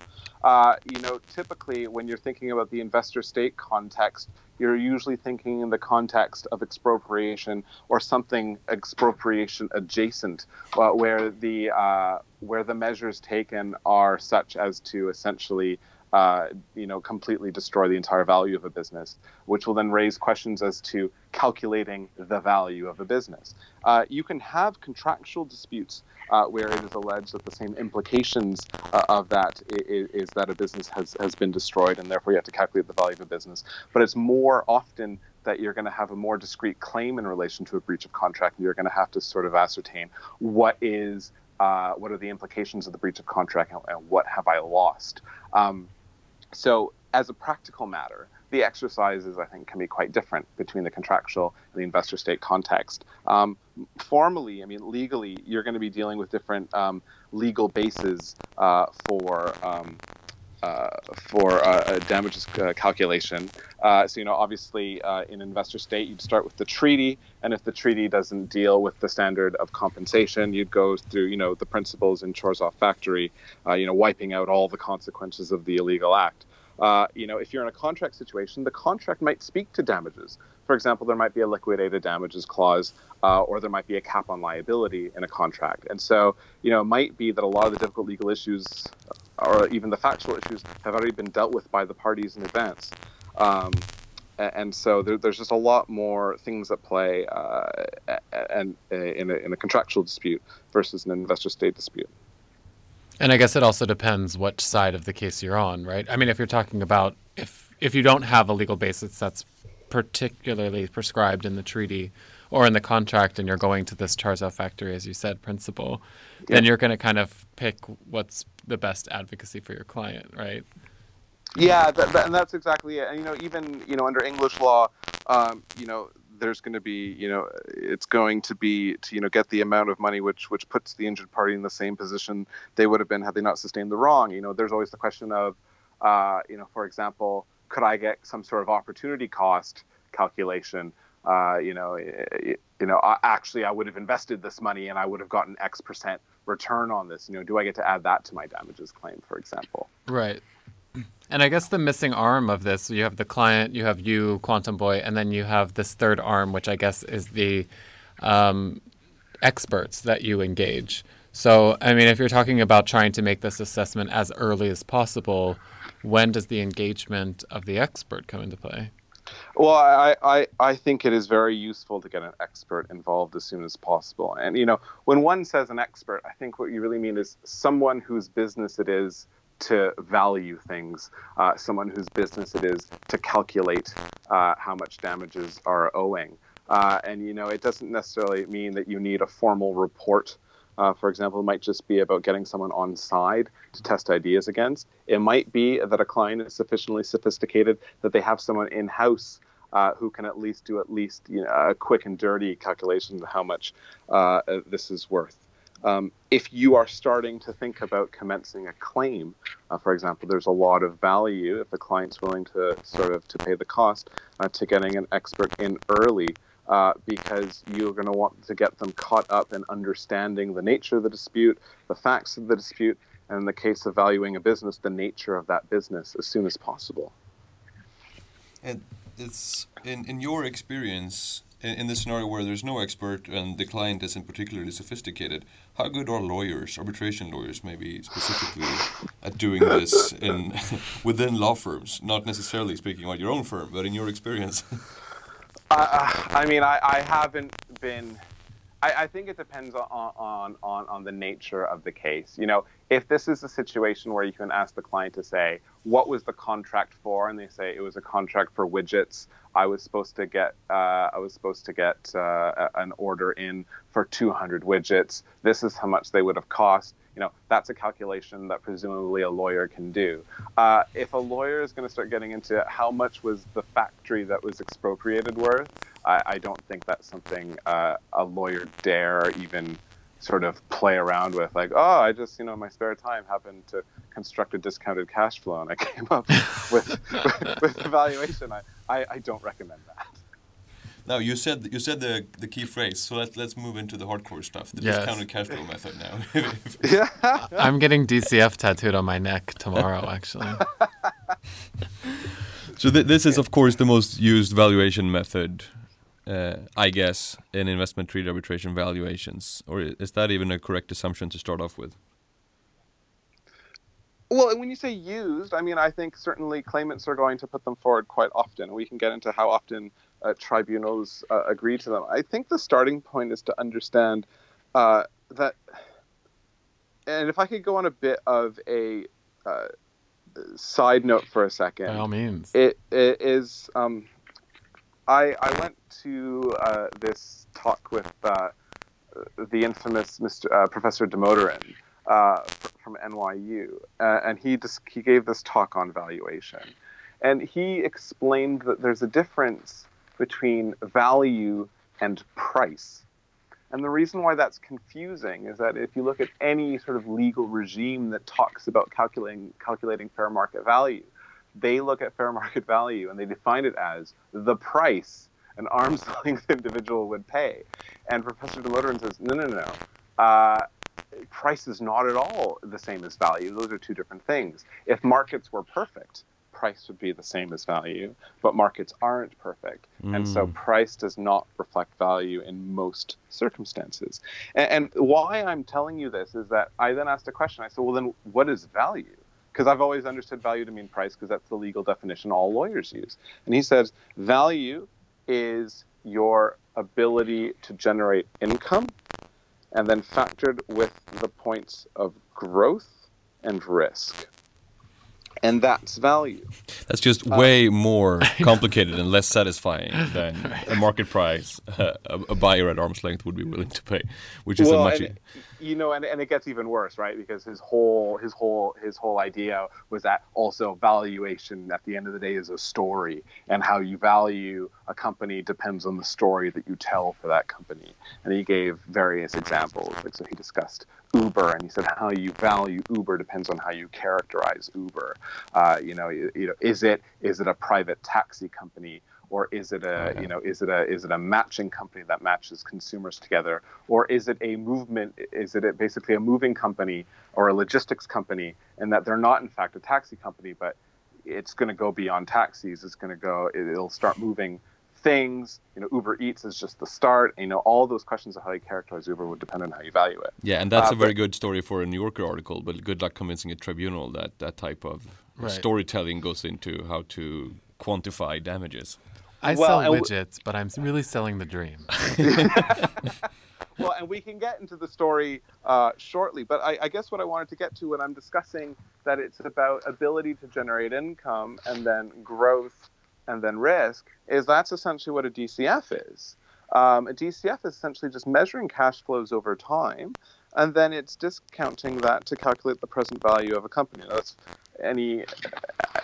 Uh, you know, typically when you're thinking about the investor state context, you're usually thinking in the context of expropriation or something expropriation adjacent, where the uh, where the measures taken are such as to essentially uh, you know, completely destroy the entire value of a business, which will then raise questions as to calculating the value of a business. Uh, you can have contractual disputes uh, where it is alleged that the same implications uh, of that is, is, that a business has, has been destroyed and therefore you have to calculate the value of a business. But it's more often that you're going to have a more discrete claim in relation to a breach of contract and you're going to have to sort of ascertain what is uh, what are the implications of the breach of contract and, and what have I lost. Um, so, as a practical matter, the exercises I think can be quite different between the contractual and the investor state context. Um, formally, I mean legally, you're going to be dealing with different um, legal bases uh, for. Um, uh, for uh, damages uh, calculation. Uh, so, you know, obviously uh, in investor state, you'd start with the treaty, and if the treaty doesn't deal with the standard of compensation, you'd go through, you know, the principles in Chorzow Factory, you know, wiping out all the consequences of the illegal act. you know, if you're in a contract situation, the contract might speak to damages. For example, there might be a liquidated damages clause, or there might be a cap on liability in a contract. And so, you know, it might be that a lot of the difficult legal issues or even the factual issues have already been dealt with by the parties in advance. Um, and so there, there's just a lot more things at play uh, and in a, in a contractual dispute versus an investor state dispute. And I guess it also depends what side of the case you're on, right? I mean, if you're talking about if if you don't have a legal basis that's particularly prescribed in the treaty or in the contract, and you're going to this Chorzow factory, as you said, principle, yeah. then you're going to kind of pick what's the best advocacy for your client, right? Yeah, that, that, and that's exactly it. And you know, even you know, under English law, um, you know, there's going to be, you know, it's going to be to, you know, get the amount of money which which puts the injured party in the same position they would have been had they not sustained the wrong. You know, there's always the question of, uh, you know, for example, could I get some sort of opportunity cost calculation? Uh, you know, you know, actually, I would have invested this money and I would have gotten X percent return on this. You know, do I get to add that to my damages claim, for example? Right. And I guess the missing arm of this, you have the client, you have you, Quantum Boy, and then you have this third arm, which I guess is the um, experts that you engage. So, I mean, if you're talking about trying to make this assessment as early as possible, when does the engagement of the expert come into play? Well, I, I, I think it is very useful to get an expert involved as soon as possible. And, you know, when one says an expert, I think what you really mean is someone whose business it is to value things, uh, someone whose business it is to calculate uh, how much damages are owing. Uh, and you know, it doesn't necessarily mean that you need a formal report. Uh, for example, it might just be about getting someone on side to test ideas against. It might be that a client is sufficiently sophisticated that they have someone in house uh, who can at least do at least you know, a quick and dirty calculation of how much uh, this is worth. Um, if you are starting to think about commencing a claim, uh, for example, there's a lot of value if the client's willing to sort of to pay the cost uh, to getting an expert in early. Uh, because you're going to want to get them caught up in understanding the nature of the dispute, the facts of the dispute, and in the case of valuing a business, the nature of that business as soon as possible. And it's in in your experience, in, in this scenario where there's no expert and the client isn't particularly sophisticated, how good are lawyers, arbitration lawyers, maybe specifically, at doing this in [laughs] within law firms? Not necessarily speaking about your own firm, but in your experience. [laughs] uh, I mean, I, I haven't been. I, I think it depends on, on, on, on the nature of the case. You know, if this is a situation where you can ask the client to say, what was the contract for? And they say it was a contract for widgets. I was supposed to get uh, I was supposed to get uh, an order in for 200 widgets. This is how much they would have cost. You know, that's a calculation that presumably a lawyer can do. Uh, if a lawyer is going to start getting into how much was the factory that was expropriated worth, I, I don't think that's something uh, a lawyer dare even sort of play around with like oh i just you know in my spare time happened to construct a discounted cash flow and i [laughs] came up with [laughs] with, with evaluation I, I, I don't recommend that now you said you said the the key phrase so let's let's move into the hardcore stuff the yes. discounted cash [laughs] flow method now yeah i'm getting dcf tattooed on my neck tomorrow actually [laughs] so th this is of course the most used valuation method uh, I guess, in investment treaty arbitration valuations? Or is that even a correct assumption to start off with? Well, when you say used, I mean, I think certainly claimants are going to put them forward quite often. We can get into how often uh, tribunals uh, agree to them. I think the starting point is to understand uh, that, and if I could go on a bit of a uh, side note for a second. By all means. It, it is. Um, I, I went to uh, this talk with uh, the infamous Mr. Uh, Professor Damodaran uh, from NYU, uh, and he just, he gave this talk on valuation, and he explained that there's a difference between value and price. And the reason why that's confusing is that if you look at any sort of legal regime that talks about calculating calculating fair market value, they look at fair [laughs] market value and they define it as the price an arm's length [laughs] individual would pay. And Professor Damodaran says, no, no, no. Uh, price is not at all the same as value. Those are two different things. If markets were perfect, price would be the same as value, but markets aren't perfect. Mm. And so mm. price does not reflect value in most circumstances. And, and, why I'm telling you this is that I then asked a question. I said, well, then what is value? because I've always understood value to mean price because that's the legal definition all lawyers use. And he says value is your ability to generate income and then factored with the points of growth and risk. And that's value. That's just uh, way more [laughs] complicated and less satisfying [laughs] than a market price uh, [laughs] a, a, buyer at arm's length would be willing to pay, which is well, a much. You know, and, and it gets even worse, right? Because his whole his whole his whole idea was that also valuation at the end of the day is a story, and how you value a company depends on the story that you tell for that company. And he gave various examples. Like so, he discussed Uber, and he said how you value Uber depends on how you characterize Uber. Uh, you know, you, you know, is it is it a private taxi company? Or is it a you know is it a is it a matching company that matches consumers together or is it a movement is it a, basically a moving company or a logistics company and that they're not in fact a taxi company but it's going to go beyond taxis it's going to go it'll start moving things you know uber eats is just the start you know all those questions of how you characterize uber would depend on how you value it Yeah, and that's Uh, a very but- good story for a New Yorker article. But good luck convincing a tribunal that that type of Right. storytelling goes into how to quantify damages. I Well, sell widgets, but I'm really selling the dream. [laughs] well, and we can get into the story uh, shortly, but I, I guess what I wanted to get to when I'm discussing that it's about ability to generate income and then growth and then risk is that's essentially what a DCF is. Um, a DCF is essentially just measuring cash flows over time, and then it's discounting that to calculate the present value of a company. That's any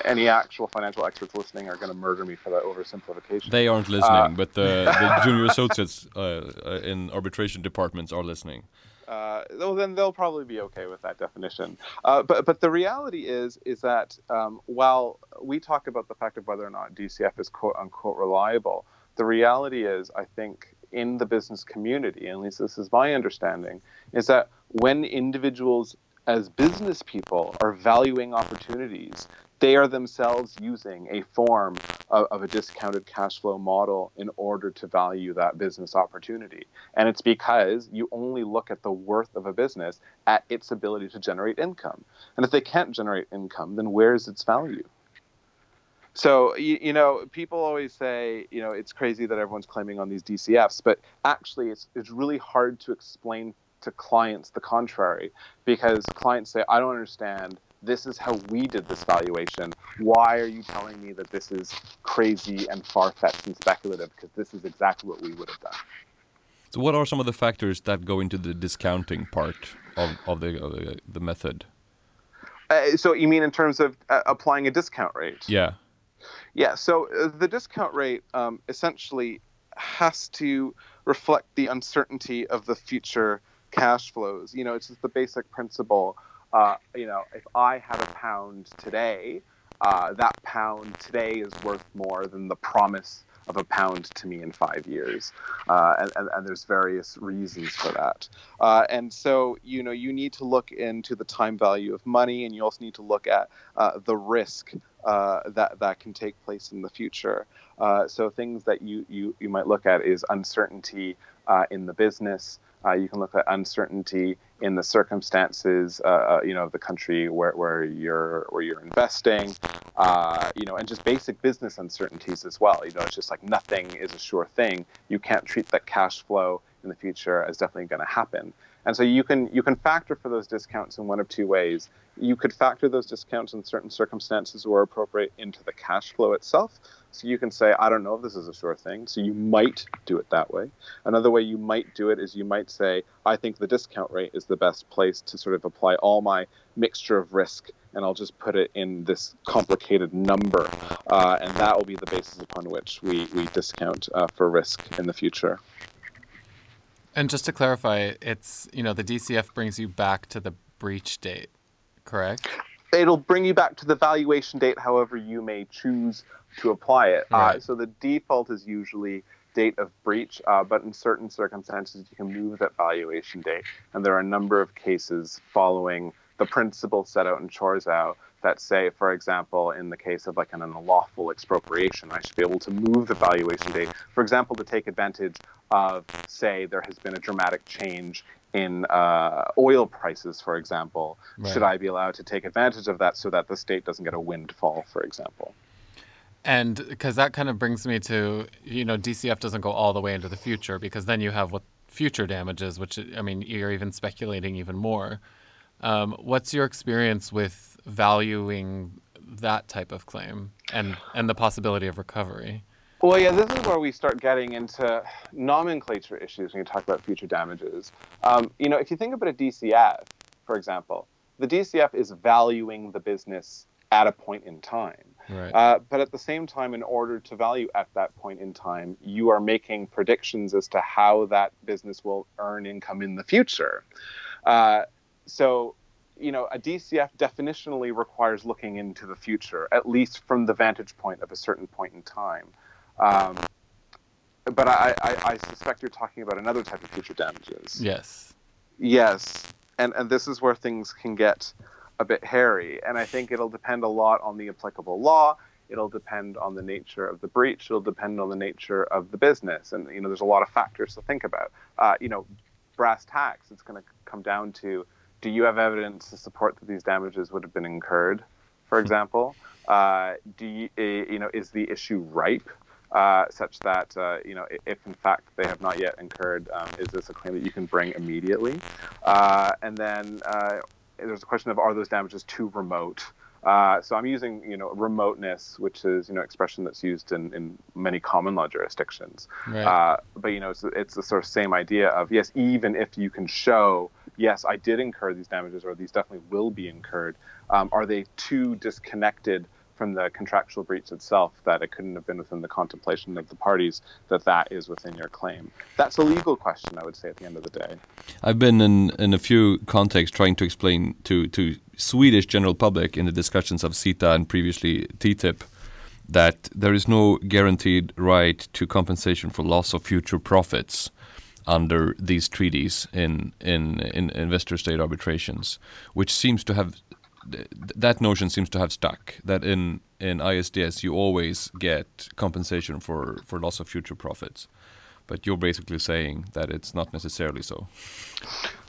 any actual financial experts listening are going to murder me for that oversimplification. They aren't listening, but the, [laughs] the junior associates uh, uh, in arbitration departments are listening. uh, well, then they'll probably be okay with that definition. Uh, but but the reality is is that um, while we talk about the fact of whether or not DCF is quote unquote reliable, the reality is I think in the business community, at least this is my understanding, is that when individuals as business people are valuing opportunities, they are themselves using a form of, of a discounted cash flow model in order to value that business opportunity. And it's because you only look at the worth of a business at its ability to generate income. And if they can't generate income, then where is its value? So, you, you know, people always say, you know, it's crazy that everyone's claiming on these DCFs, but actually it's, it's really hard to explain to clients the contrary because clients say, I don't understand. This is how we did this valuation. Why are you telling me that this is crazy and far fetched and speculative? Because this is exactly what we would have done. So, what are some of the factors that go into the discounting part of, of the of the, the method? Uh, so, you mean in terms of uh, applying a discount rate? Yeah. Yeah, so uh, the discount rate um, essentially has to reflect the uncertainty of the future cash flows. You know, it's just the basic principle. Uh, you know, if I have a pound today, uh, that pound today is worth more than the promise of a pound to me in five years. Uh, and, and, and there's various reasons for that. Uh, and so, you know, you need to look into the time value of money, and you also need to look at uh, the risk uh, that that can take place in the future. Uh, so things that you, you you might look at is uncertainty uh, in the business. Uh, you can look at uncertainty in the circumstances, uh, uh, you know, of the country where, where you're where you're investing, uh, you know, and just basic business uncertainties as well. You know, it's just like nothing is a sure thing. You can't treat that cash flow in the future as definitely going to happen. And so you can you can factor for those discounts in one of two ways. You could factor those discounts in certain circumstances where appropriate into the cash flow itself. So you can say, I don't know if this is a sure thing. So you might do it that way. Another way you might do it is you might say, I think the discount rate is the best place to sort of apply all my mixture of risk, and I'll just put it in this complicated number, uh, and that will be the basis upon which we we discount uh, for risk in the future. And just to clarify, it's you know the DCF brings you back to the breach date, correct? it'll bring you back to the valuation date however you may choose to apply it. Uh, so the default is usually date of breach, uh, but in certain circumstances you can move that valuation date. And there are a number of cases following the principle set out in Chorzow that say, for example, in the case of like an unlawful expropriation, I should be able to move the valuation date, for example, to take advantage of, say, there has been a dramatic change in uh, oil prices, for example. Should I be allowed to take advantage of that so that the state doesn't get a windfall, for example? And because that kind of brings me to, you know, DCF doesn't go all the way into the future because then you have what future damages, which, I mean, you're even speculating even more. Um, what's your experience with valuing that type of claim and, and the possibility of recovery? Well, yeah, this is where we start getting into nomenclature issues when you talk about future damages. Um, you know, if you think about a DCF, for example, the DCF is valuing the business at a point in time. Right. Uh, but at the same time, in order to value at that point in time, you are making predictions as to how that business will earn income in the future. Uh, so, you know, a DCF definitionally requires looking into the future, at least from the vantage point of a certain point in time. Um, but I, I, I suspect you're talking about another type of future damages. Yes. Yes, and and this is where things can get a bit hairy, and I think it'll depend a lot on the applicable law. It'll depend on the nature of the breach. It'll depend on the nature of the business, and you know, there's a lot of factors to think about. Uh, you know, brass tacks. It's going to come down to: Do you have evidence to support that these damages would have been incurred? For example, uh, do you, uh, you know, is the issue ripe? Uh, such that uh, you know if in fact they have not yet incurred, um, is this a claim that you can bring immediately? Uh, and then uh, there's a question of are those damages too remote? Uh, so I'm using you know remoteness, which is you know expression that's used in, in many common law jurisdictions. Right. Uh, but you know it's, it's the sort of same idea of yes, even if you can show yes, I did incur these damages or these definitely will be incurred, um, are they too disconnected? From the contractual breach itself that it couldn't have been within the contemplation of the parties that that is within your claim. That's a legal question, I would say, at the end of the day. I've been in, in a few contexts trying to explain to, to Swedish general public in the discussions of CETA and previously TTIP that there is no guaranteed right to compensation for loss of future profits under these treaties in in, in investor state arbitrations, which seems to have th- that notion seems to have stuck. That in in ISDS you always get compensation for for loss of future profits, but you're basically saying that it's not necessarily so.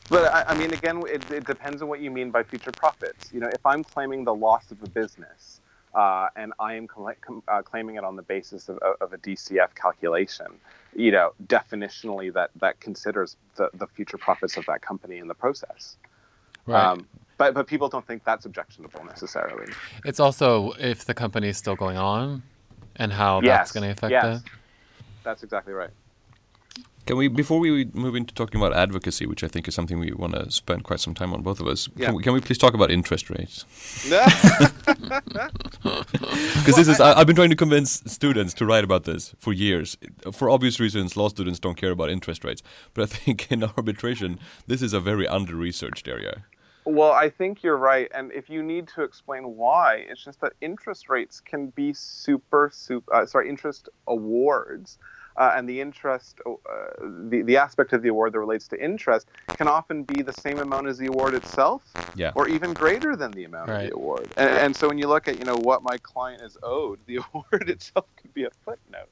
But I, I mean, again, it, it depends on what you mean by future profits. You know, if I'm claiming the loss of a business. Uh, and I am cl- com- uh, claiming it on the basis of, of, a DCF calculation. You know, definitionally, that that considers the, the future profits of that company in the process. Right. Um, but but people don't think that's objectionable necessarily. It's also if the company is still going on and how yes. that's going to affect yes. that. That's exactly right. Can we, before we move into talking about advocacy, which I think is something we want to spend quite some time on, both of us, Yeah. can, we, can we please talk about interest rates? [laughs] [laughs] well, Because this is, I, have been trying to convince students to write about this for years. For obvious reasons, law students don't care about interest rates. But I think in arbitration, this is a very under researched area. Well, I think you're right. And if you need to explain why, it's just that interest rates can be super, super, uh, sorry, interest awards. Uh, and the interest, uh, the, the aspect of the award that relates to interest can often be the same amount as the award itself Yeah. or even greater than the amount of the award. And, and so when you look at, you know, what my client is owed, [laughs] the award itself could be a footnote.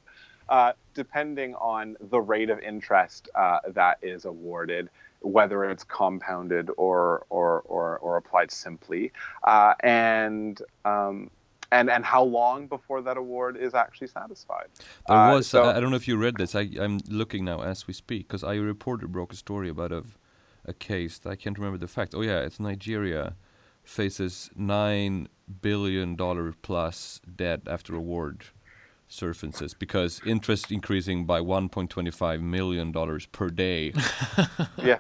Uh, depending on the rate of interest uh, that is awarded, whether it's compounded or or or, or applied simply, uh, and um, and and how long before that award is actually satisfied. There Uh, was, so- I, I don't know if you read this, I, I'm looking now as we speak, because IAReporter broke a story about a, a case, that I can't remember the fact. Oh, yeah, it's Nigeria faces $9 billion plus debt after award surfaces because interest increasing by 1.25 million dollars per day. [laughs] yeah,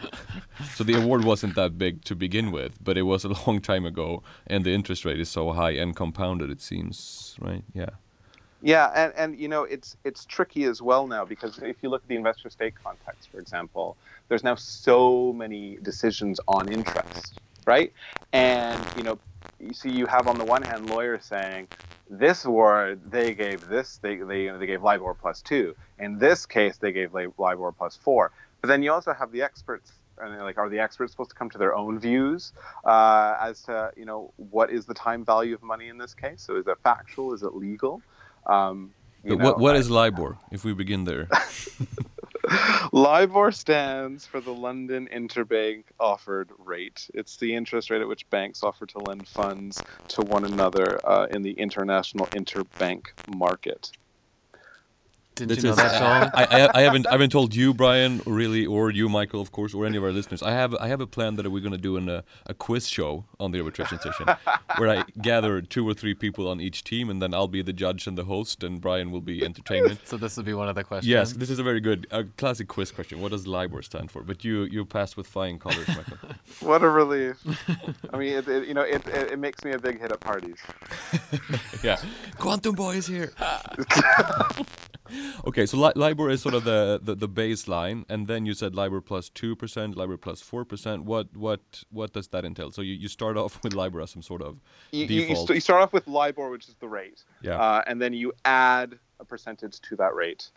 so the award wasn't that big to begin with, but it was a long time ago, and the interest rate is so high and compounded. It seems right. Yeah. Yeah, and, and you know it's it's tricky as well now because if you look at the investor state context, for example, there's now so many decisions on interest, right? And you know, you see, you have on the one hand lawyers saying this award they gave this they they they gave LIBOR plus two. In this case, they gave Li- LIBOR plus four. But then you also have the experts. And like, are the experts supposed to come to their own views uh, as to, you know, what is the time value of money in this case? So is it factual? Is it legal? Um, you But know, what what I- is LIBOR? If we begin there. [laughs] LIBOR stands for the London Interbank Offered Rate. It's the interest rate at which banks offer to lend funds to one another uh, in the international interbank market. Didn't This you know is- that, Joel? I, I, I haven't I haven't told you, Brian, really, or you, Michael, of course, or any of our listeners. I have I have a plan that we're going to do in a, uh, a quiz show on the arbitration session, [laughs] where I gather two or three people on each team, and then I'll be the judge and the host, and Brian will be entertainment. [laughs] so this will be one of the questions. Yes, this is a very good, a classic quiz question. What does LIBOR stand for? But you you passed with flying colors, Michael. [laughs] What a relief. I mean, it, it, you know, it, it, it makes me a big hit at parties. yeah, Quantum Boy is here. [laughs] okay, so Li- LIBOR is sort of the, the, the baseline, and then you said LIBOR plus two percent, LIBOR plus four percent. What what what does that entail? So you, you start off with LIBOR as some sort of You, you, you, default. st- you start off with LIBOR, which is the rate, Yeah. uh, and then you add a percentage to that rate,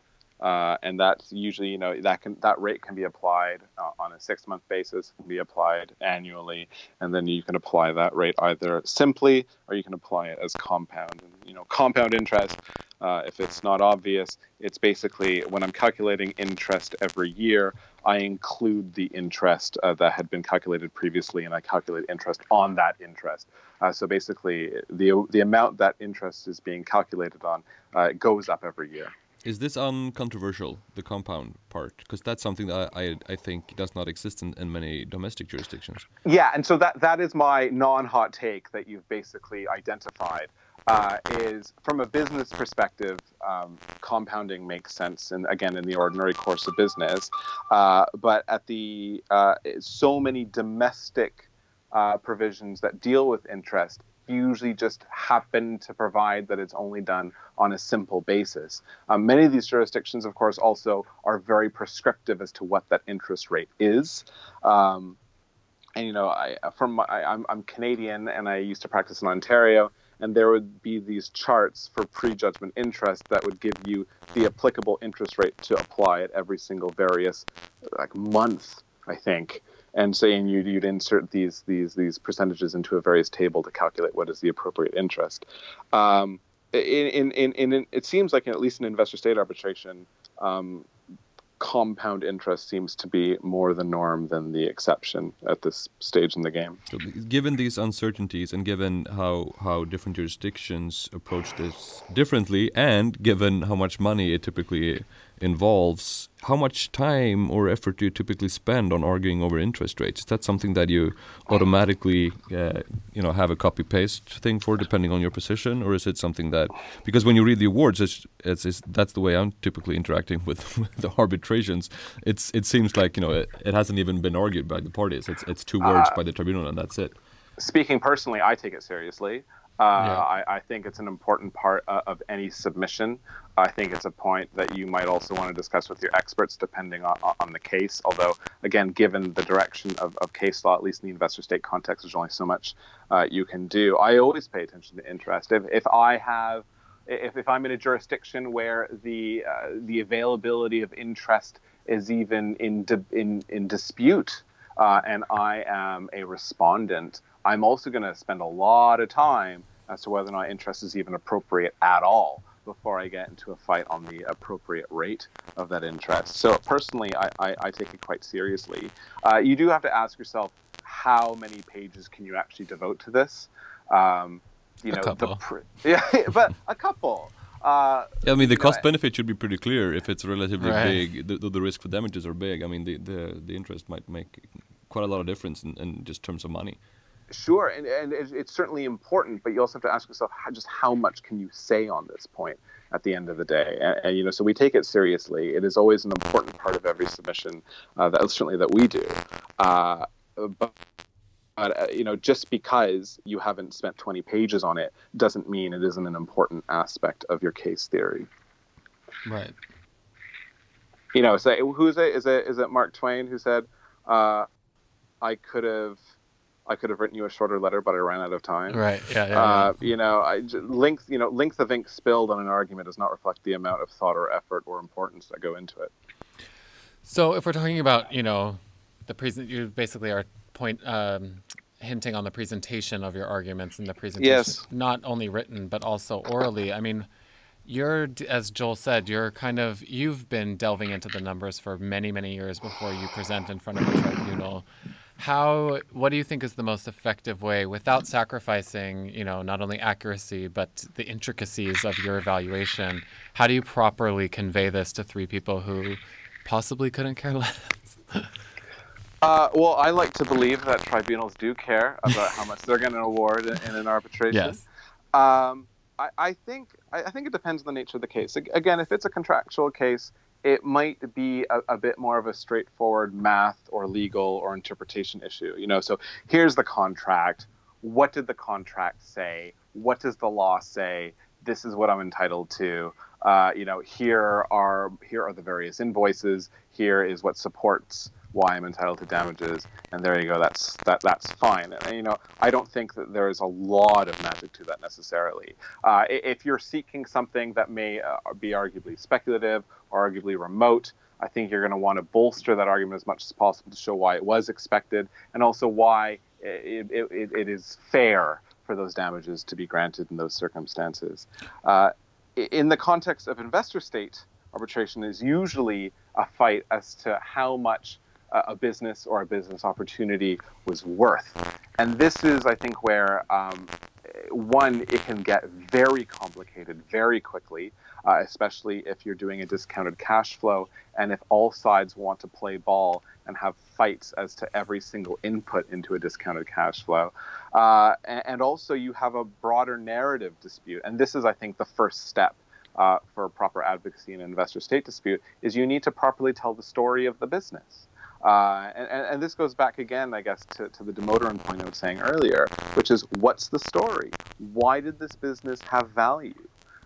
uh, and that's usually you know that can that rate can be applied uh, on a six month basis, can be applied annually, and then you can apply that rate either simply or you can apply it as compound. And, you know, compound interest. Uh, if it's not obvious, it's basically when I'm calculating interest every year, I include the interest uh, that had been calculated previously, and I calculate interest on that interest. Uh, so basically, the the amount that interest is being calculated on uh, goes up every year. Is this uncontroversial, the compound part? Because that's something that I, I, I think does not exist in, in many domestic jurisdictions. Yeah, and so that that is my non-hot take that you've basically identified. Uh, is from a business perspective, um, compounding makes sense, and again, in the ordinary course of business. Uh, but at the uh, so many domestic uh, provisions that deal with interest usually just happen to provide that it's only done on a simple basis. Um, many of these jurisdictions, of course, also are very prescriptive as to what that interest rate is. Um, and you know, I from my, I'm I'm Canadian and I used to practice in Ontario, and there would be these charts for prejudgment interest that would give you the applicable interest rate to apply at every single various like month, I think. And saying you'd, you'd insert these these these percentages into a various table to calculate what is the appropriate interest. Um, in, in, in, in, it seems like at least in investor state arbitration, um, compound interest seems to be more the norm than the exception at this stage in the game. Given these uncertainties and given how, how different jurisdictions approach this differently, and given how much money it typically involves, how much time or effort do you typically spend on arguing over interest rates? Is that something that you automatically, uh, you know, have a copy paste thing for, depending on your position, or is it something that because when you read the awards, it's, it's, it's that's the way I'm typically interacting with, [laughs] with the arbitrations. It's it seems like you know it, it hasn't even been argued by the parties. It's it's two words by the tribunal and that's it. Speaking personally, I take it seriously. Uh, Yeah. I, I think it's an important part uh, of any submission. I think it's a point that you might also want to discuss with your experts, depending on, on the case. Although, again, given the direction of, of case law, at least in the investor state context, there's only so much uh, you can do. I always pay attention to interest. If, if I have, if, if I'm in a jurisdiction where the uh, the availability of interest is even in di- in in dispute, uh, and I am a respondent, I'm also going to spend a lot of time as to whether or not interest is even appropriate at all before I get into a fight on the appropriate rate of that interest. So personally, I, I, I take it quite seriously. Uh, you do have to ask yourself how many pages can you actually devote to this. Um, you A know, couple. the pr- [laughs] yeah, but a couple. Uh, Yeah, I mean the you know, cost benefit should be pretty clear if it's relatively Right. big. The, the, the risk for damages are big. I mean the, the, the interest might make quite a lot of difference in, in just terms of money. Sure, and, and it- it's certainly important, but you also have to ask yourself how, just how much can you say on this point at the end of the day, and, and you know, so we take it seriously. It is always an important part of every submission, uh, that certainly that we do. Uh, but, but uh, you know, just because you haven't spent 20 pages on it doesn't mean it isn't an important aspect of your case theory. Right. You know, say who's it? Is it is it Mark Twain who said, uh, "I could have." I could have written you a shorter letter, but I ran out of time. Right. Yeah. yeah, Uh, you know, I, length, you know, length of ink spilled on an argument does not reflect the amount of thought or effort or importance that go into it. So if we're talking about, you know, the present, you basically are point um, hinting on the presentation of your arguments and the presentation, Yes. not only written but also orally. I mean, you're, as Joel said, you're kind of you've been delving into the numbers for many, many years before you present in front of a tribunal. How what do you think is the most effective way without sacrificing you know not only accuracy but the intricacies of your evaluation? How do you properly convey this to three people who possibly couldn't care [laughs] less? Uh, well i like to believe that tribunals do care about how much they're going to award in, in, an arbitration. Yes. Um, I, I, think I, I think it depends on the nature of the case. Again if it's a contractual case it might be a, a, bit more of a straightforward math or legal or interpretation issue. You know, so here's the contract. What did the contract say? What does the law say? This is what I'm entitled to. Uh, you know, here are here are the various invoices. Here is what supports why I'm entitled to damages, and there you go. That's that that's fine. And you know, I don't think that there is a lot of magic to that necessarily. Uh, if you're seeking something that may uh, be arguably speculative or arguably remote, I think you're going to want to bolster that argument as much as possible to show why it was expected, and also why it, it, it, is fair for those damages to be granted in those circumstances. Uh, in the context of investor state arbitration is usually a fight as to how much a business or a business opportunity was worth. And this is, I think, where um, one, it can get very complicated very quickly, uh, especially if you're doing a discounted cash flow and if all sides want to play ball and have fights as to every single input into a discounted cash flow. Uh, and, and, also, you have a broader narrative dispute. And this is, I think, the first step. Uh, for proper advocacy in an investor state dispute is you need to properly tell the story of the business. Uh, and, and, this goes back again, I guess, to, to the Damodaran point I was saying earlier, which is what's the story? Why did this business have value?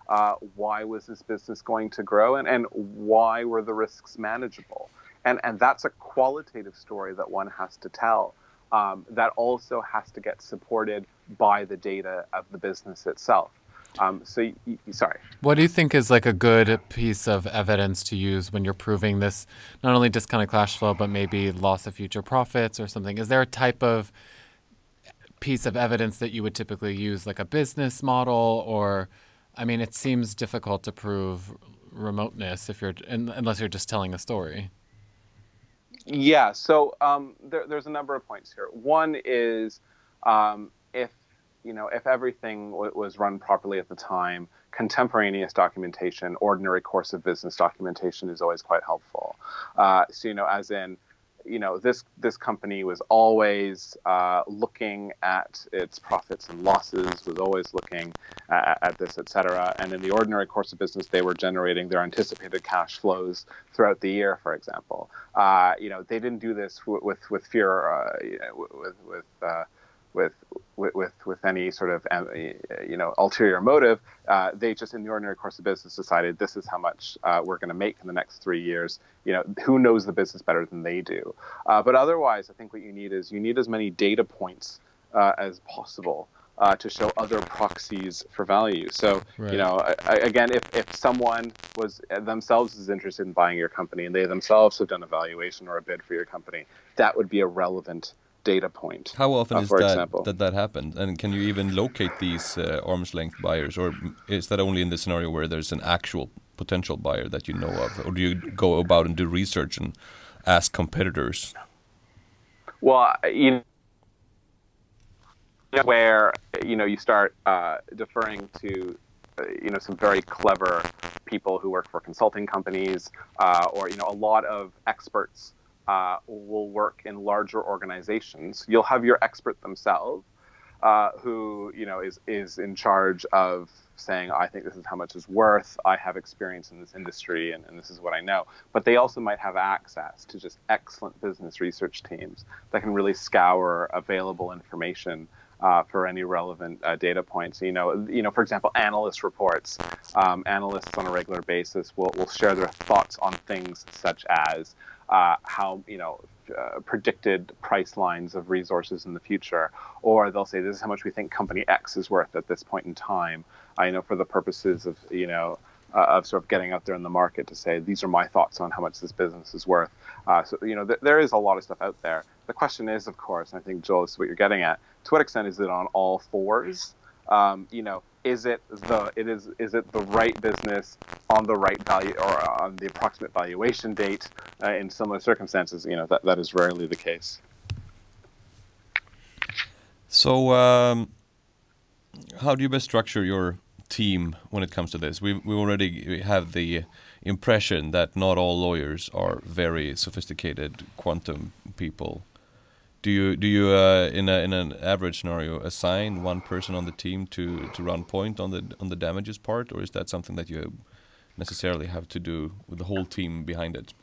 Uh, why was this business going to grow? And, and why were the risks manageable? And, and that's a qualitative story that one has to tell. Um, that also has to get supported by the data of the business itself. Um, so, y- y- sorry. What do you think is like a good piece of evidence to use when you're proving this, not only discounted cash flow, but maybe loss of future profits or something? Is there a type of piece of evidence that you would typically use, like a business model, or, I mean, it seems difficult to prove remoteness if you're unless you're just telling a story. Yeah. So um, there, there's a number of points here. One is um, if you know, if everything w- was run properly at the time, contemporaneous documentation, ordinary course of business documentation is always quite helpful. Uh, so, you know, as in, you know, this this company was always uh, looking at its profits and losses, was always looking at, at this, et cetera. And in the ordinary course of business, they were generating their anticipated cash flows throughout the year, for example. Uh, you know, they didn't do this w- with with fear, uh, with with uh, with with with, any sort of um, you know ulterior motive. Uh, they just, in the ordinary course of business, decided this is how much uh, we're going to make in the next three years. You know, who knows the business better than they do? Uh, but otherwise, I think what you need is you need as many data points uh, as possible. Uh, to show other proxies for value. So, right. you know, I, again, if, if someone was themselves is interested in buying your company and they themselves have done a valuation or a bid for your company, that would be a relevant data point. How often uh, is that, example. that that happens? And can you even locate these uh, arm's length buyers, or is that only in the scenario where there's an actual potential buyer that you know of, or do you go about and do research and ask competitors? Well, you know, where you know you start uh, deferring to uh, you know some very clever people who work for consulting companies, uh, or you know a lot of experts uh, will work in larger organizations. You'll have your expert themselves, uh, who you know is is in charge of saying, "I think this is how much it's worth. I have experience in this industry, and, and this is what I know." But they also might have access to just excellent business research teams that can really scour available information. Uh, for any relevant uh, data points. You know, you know, for example, analyst reports. Um, analysts on a regular basis will, will share their thoughts on things such as uh, how you know uh, predicted price lines of resources in the future, or they'll say this is how much we think company X is worth at this point in time. I know for the purposes of you know uh, of sort of getting out there in the market to say these are my thoughts on how much this business is worth. Uh, so you know th- there is a lot of stuff out there. The question is, of course, I think Joel is what you're getting at. To what extent is it on all fours? Um, you know, is it the it is is it the right business on the right value or on the approximate valuation date uh, in similar circumstances? You know that that is rarely the case. So, um, how do you best structure your team when it comes to this? We we already have the impression that not all lawyers are very sophisticated quantum people. Do you do you uh, in a in an average scenario assign one person on the team to to run point on the on the damages part, or is that something that you necessarily have to do with the whole team behind it?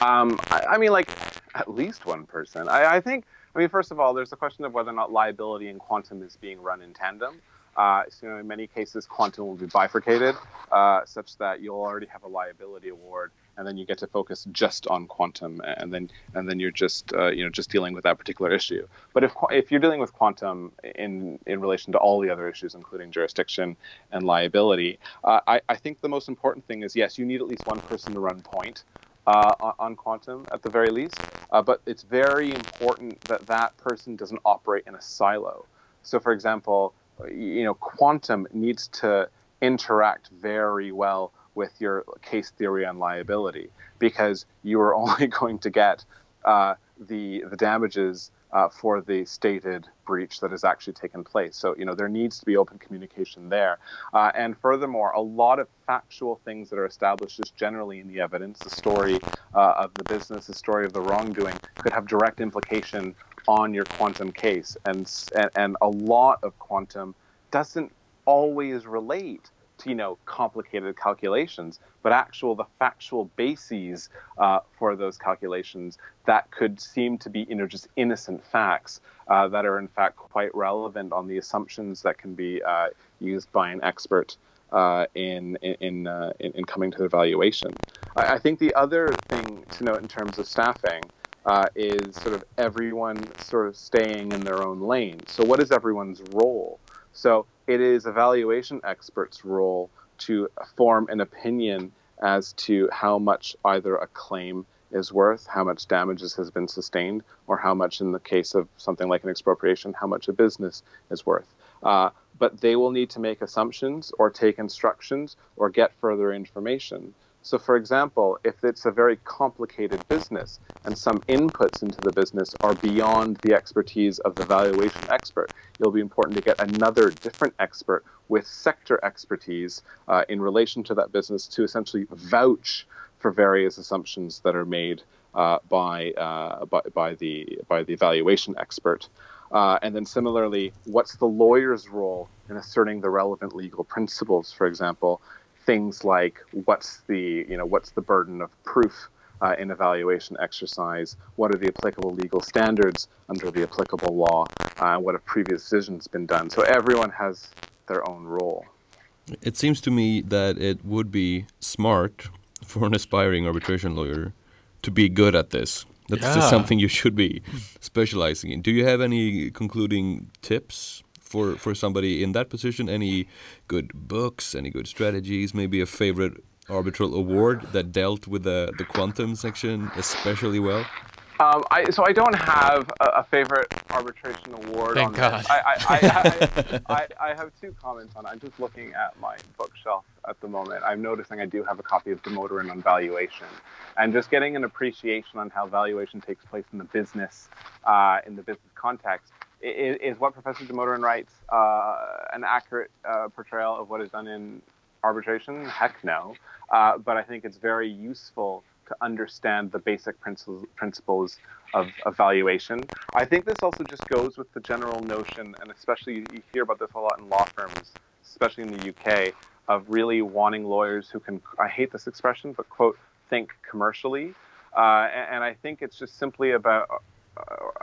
Um, I, I, mean, like at least one person. I, I, think. I mean, first of all, there's the question of whether or not liability and quantum is being run in tandem. Uh, so, you know, in many cases, quantum will be bifurcated, uh, such that you'll already have a liability award, and then you get to focus just on quantum, and then and then you're just uh, you know just dealing with that particular issue. But if if you're dealing with quantum in in relation to all the other issues, including jurisdiction and liability, uh, I, I think the most important thing is yes, you need at least one person to run point uh, on quantum at the very least. Uh, but it's very important that that person doesn't operate in a silo. So, for example, you know, quantum needs to interact very well with your case theory on liability because you are [laughs] only going to get uh, the the damages uh, for the stated breach that has actually taken place. So, you know, there needs to be open communication there. Uh, and furthermore, a lot of factual things that are established just generally in the evidence, the story uh, of the business, the story of the wrongdoing, could have direct implication on your quantum case. And, and, and a lot of quantum doesn't always relate you know, complicated calculations, but actual the factual bases uh, for those calculations that could seem to be, you know, just innocent facts uh, that are in fact quite relevant on the assumptions that can be uh, used by an expert uh, in in, uh, in, in coming to the valuation. I, I, think the other thing to note in terms of staffing. Uh, is sort of everyone sort of staying in their own lane. So, what is everyone's role? So it is a valuation expert's role to form an opinion as to how much either a claim is worth, how much damages has been sustained, or how much, in the case of something like an expropriation, how much a business is worth. Uh, but they will need to make assumptions or take instructions or get further information. So, for example, if it's a very complicated business and some inputs into the business are beyond the expertise of the valuation expert, it'll be important to get another different expert with sector expertise uh, in relation to that business to essentially vouch for various assumptions that are made uh, by, uh, by, by, the, by the valuation expert. Uh, and then similarly, what's the lawyer's role in asserting the relevant legal principles, for example, things like what's the you know what's the burden of proof uh, in evaluation exercise? What are the applicable legal standards under the applicable law? Uh, what have previous decisions been done? So everyone has their own role. It seems to me that it would be smart for an aspiring arbitration lawyer to be good at this. That's yeah. just something you should be specializing in. Do you have any concluding tips for for somebody in that position? Any good books? Any good strategies? Maybe a favorite arbitral award that dealt with the the quantum section especially well? Um, I, so I don't have a, a favorite arbitration award. Thank on God. I, I, [laughs] I, I, have two comments on it. I'm just looking at my bookshelf at the moment. I'm noticing I do have a copy of Damodaran on valuation, and just getting an appreciation on how valuation takes place in the business, uh, in the business context is, is what Professor Damodaran writes uh, an accurate uh, portrayal of what is done in arbitration? Heck no. Uh, but I think it's very useful to understand the basic principles, principles of evaluation. I think this also just goes with the general notion, and especially you hear about this a lot in law firms, especially in the UK, of really wanting lawyers who can, I hate this expression, but quote, think commercially. Uh, and, and, I think it's just simply about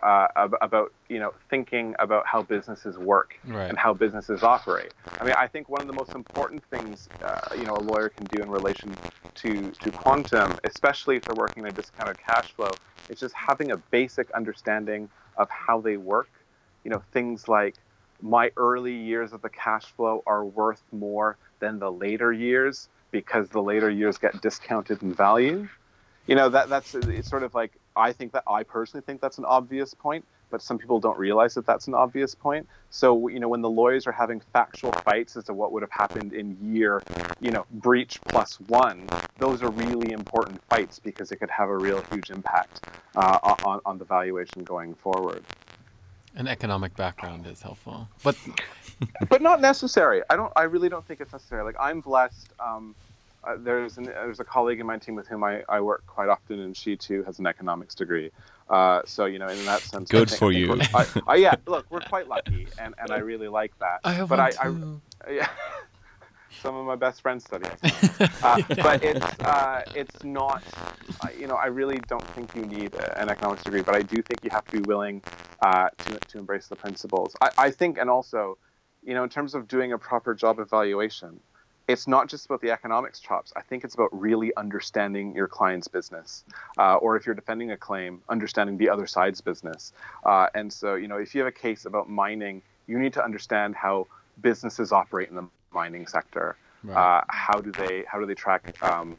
uh, about you know thinking about how businesses work right. and how businesses operate. I mean, I think one of the most important things uh, you know a lawyer can do in relation to to quantum, especially if they're working in a discounted cash flow, is just having a basic understanding of how they work. You know, things like my early years of the cash flow are worth more than the later years because the later years get discounted in value. You know that that's it's sort of like I think that I personally think that's an obvious point, but some people don't realize that that's an obvious point. So, you know, when the lawyers are having factual fights as to what would have happened in year, you know, breach plus one, those are really important fights because it could have a real huge impact uh, on, on the valuation going forward. An economic background is helpful, but [laughs] but not necessary. I don't. I really don't think it's necessary. Like I'm blessed. Um, uh, there's an, there's a colleague in my team with whom I, I work quite often, and she too has an economics degree. Uh, so you know, in that sense, I Good think- for I you. I, I, yeah, [laughs] look, we're quite lucky, and, and I really like that. I have but one I, too. I, [laughs] yeah, some of my best friends study. [laughs] uh, but it's uh, it's not. You know, I really don't think you need an economics degree, but I do think you have to be willing uh, to to embrace the principles. I, I think, and also, you know, in terms of doing a proper job evaluation, it's not just about the economics chops. I think it's about really understanding your client's business, uh, or if you're defending a claim, understanding the other side's business. Uh, and so, you know, if you have a case about mining, you need to understand how businesses operate in the mining sector. Uh, how do they how do they track um,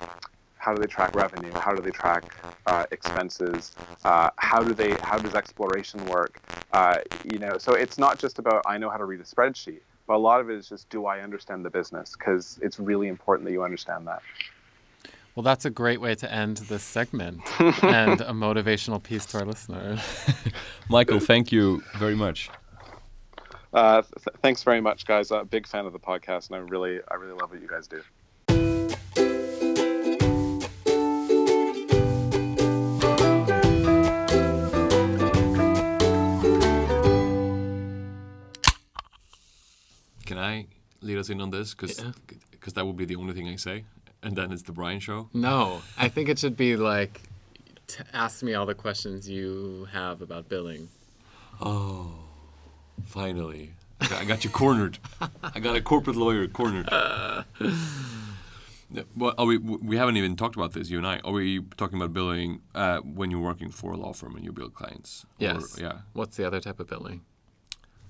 how do they track revenue? How do they track uh, expenses? Uh, how do they how does exploration work? Uh, you know, so it's not just about I know how to read a spreadsheet, but a lot of it is just do I understand the business? Because it's really important that you understand that. well, that's a great way to end this segment [laughs] and a motivational piece to our listeners. [laughs] Michael, thank you very much. Uh, th- thanks very much, guys. I'm a big fan of the podcast, and I really I really love what you guys do. Lead us in on this? Because Yeah. that would be the only thing I say, and then it's the Brian show. No, I think it should be like, t- ask me all the questions you have about billing. Oh, finally. I got, you cornered. I got a corporate lawyer cornered. [laughs] Well, are we, we haven't even talked about this, you and I. Are we talking about billing uh, when you're working for a law firm and you bill clients? Or- Yes. yeah. What's the other type of billing?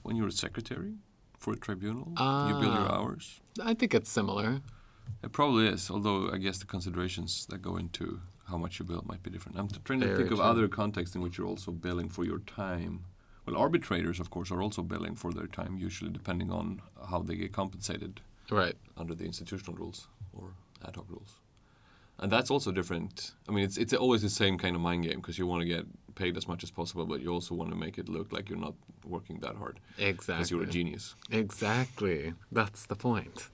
When you're a secretary for a tribunal, you bill your Ah. hours. I think it's similar. It probably is, although I guess the considerations that go into how much you bill might be different. I'm trying to Very think of true. other contexts in which you're also billing for your time. Well, arbitrators, of course, are also billing for their time, usually depending on how they get compensated Right. under the institutional rules or ad hoc rules. And that's also different. I mean, it's it's always the same kind of mind game because you want to get paid as much as possible, but you also want to make it look like you're not working that hard Exactly. because you're a genius. Exactly. That's the point.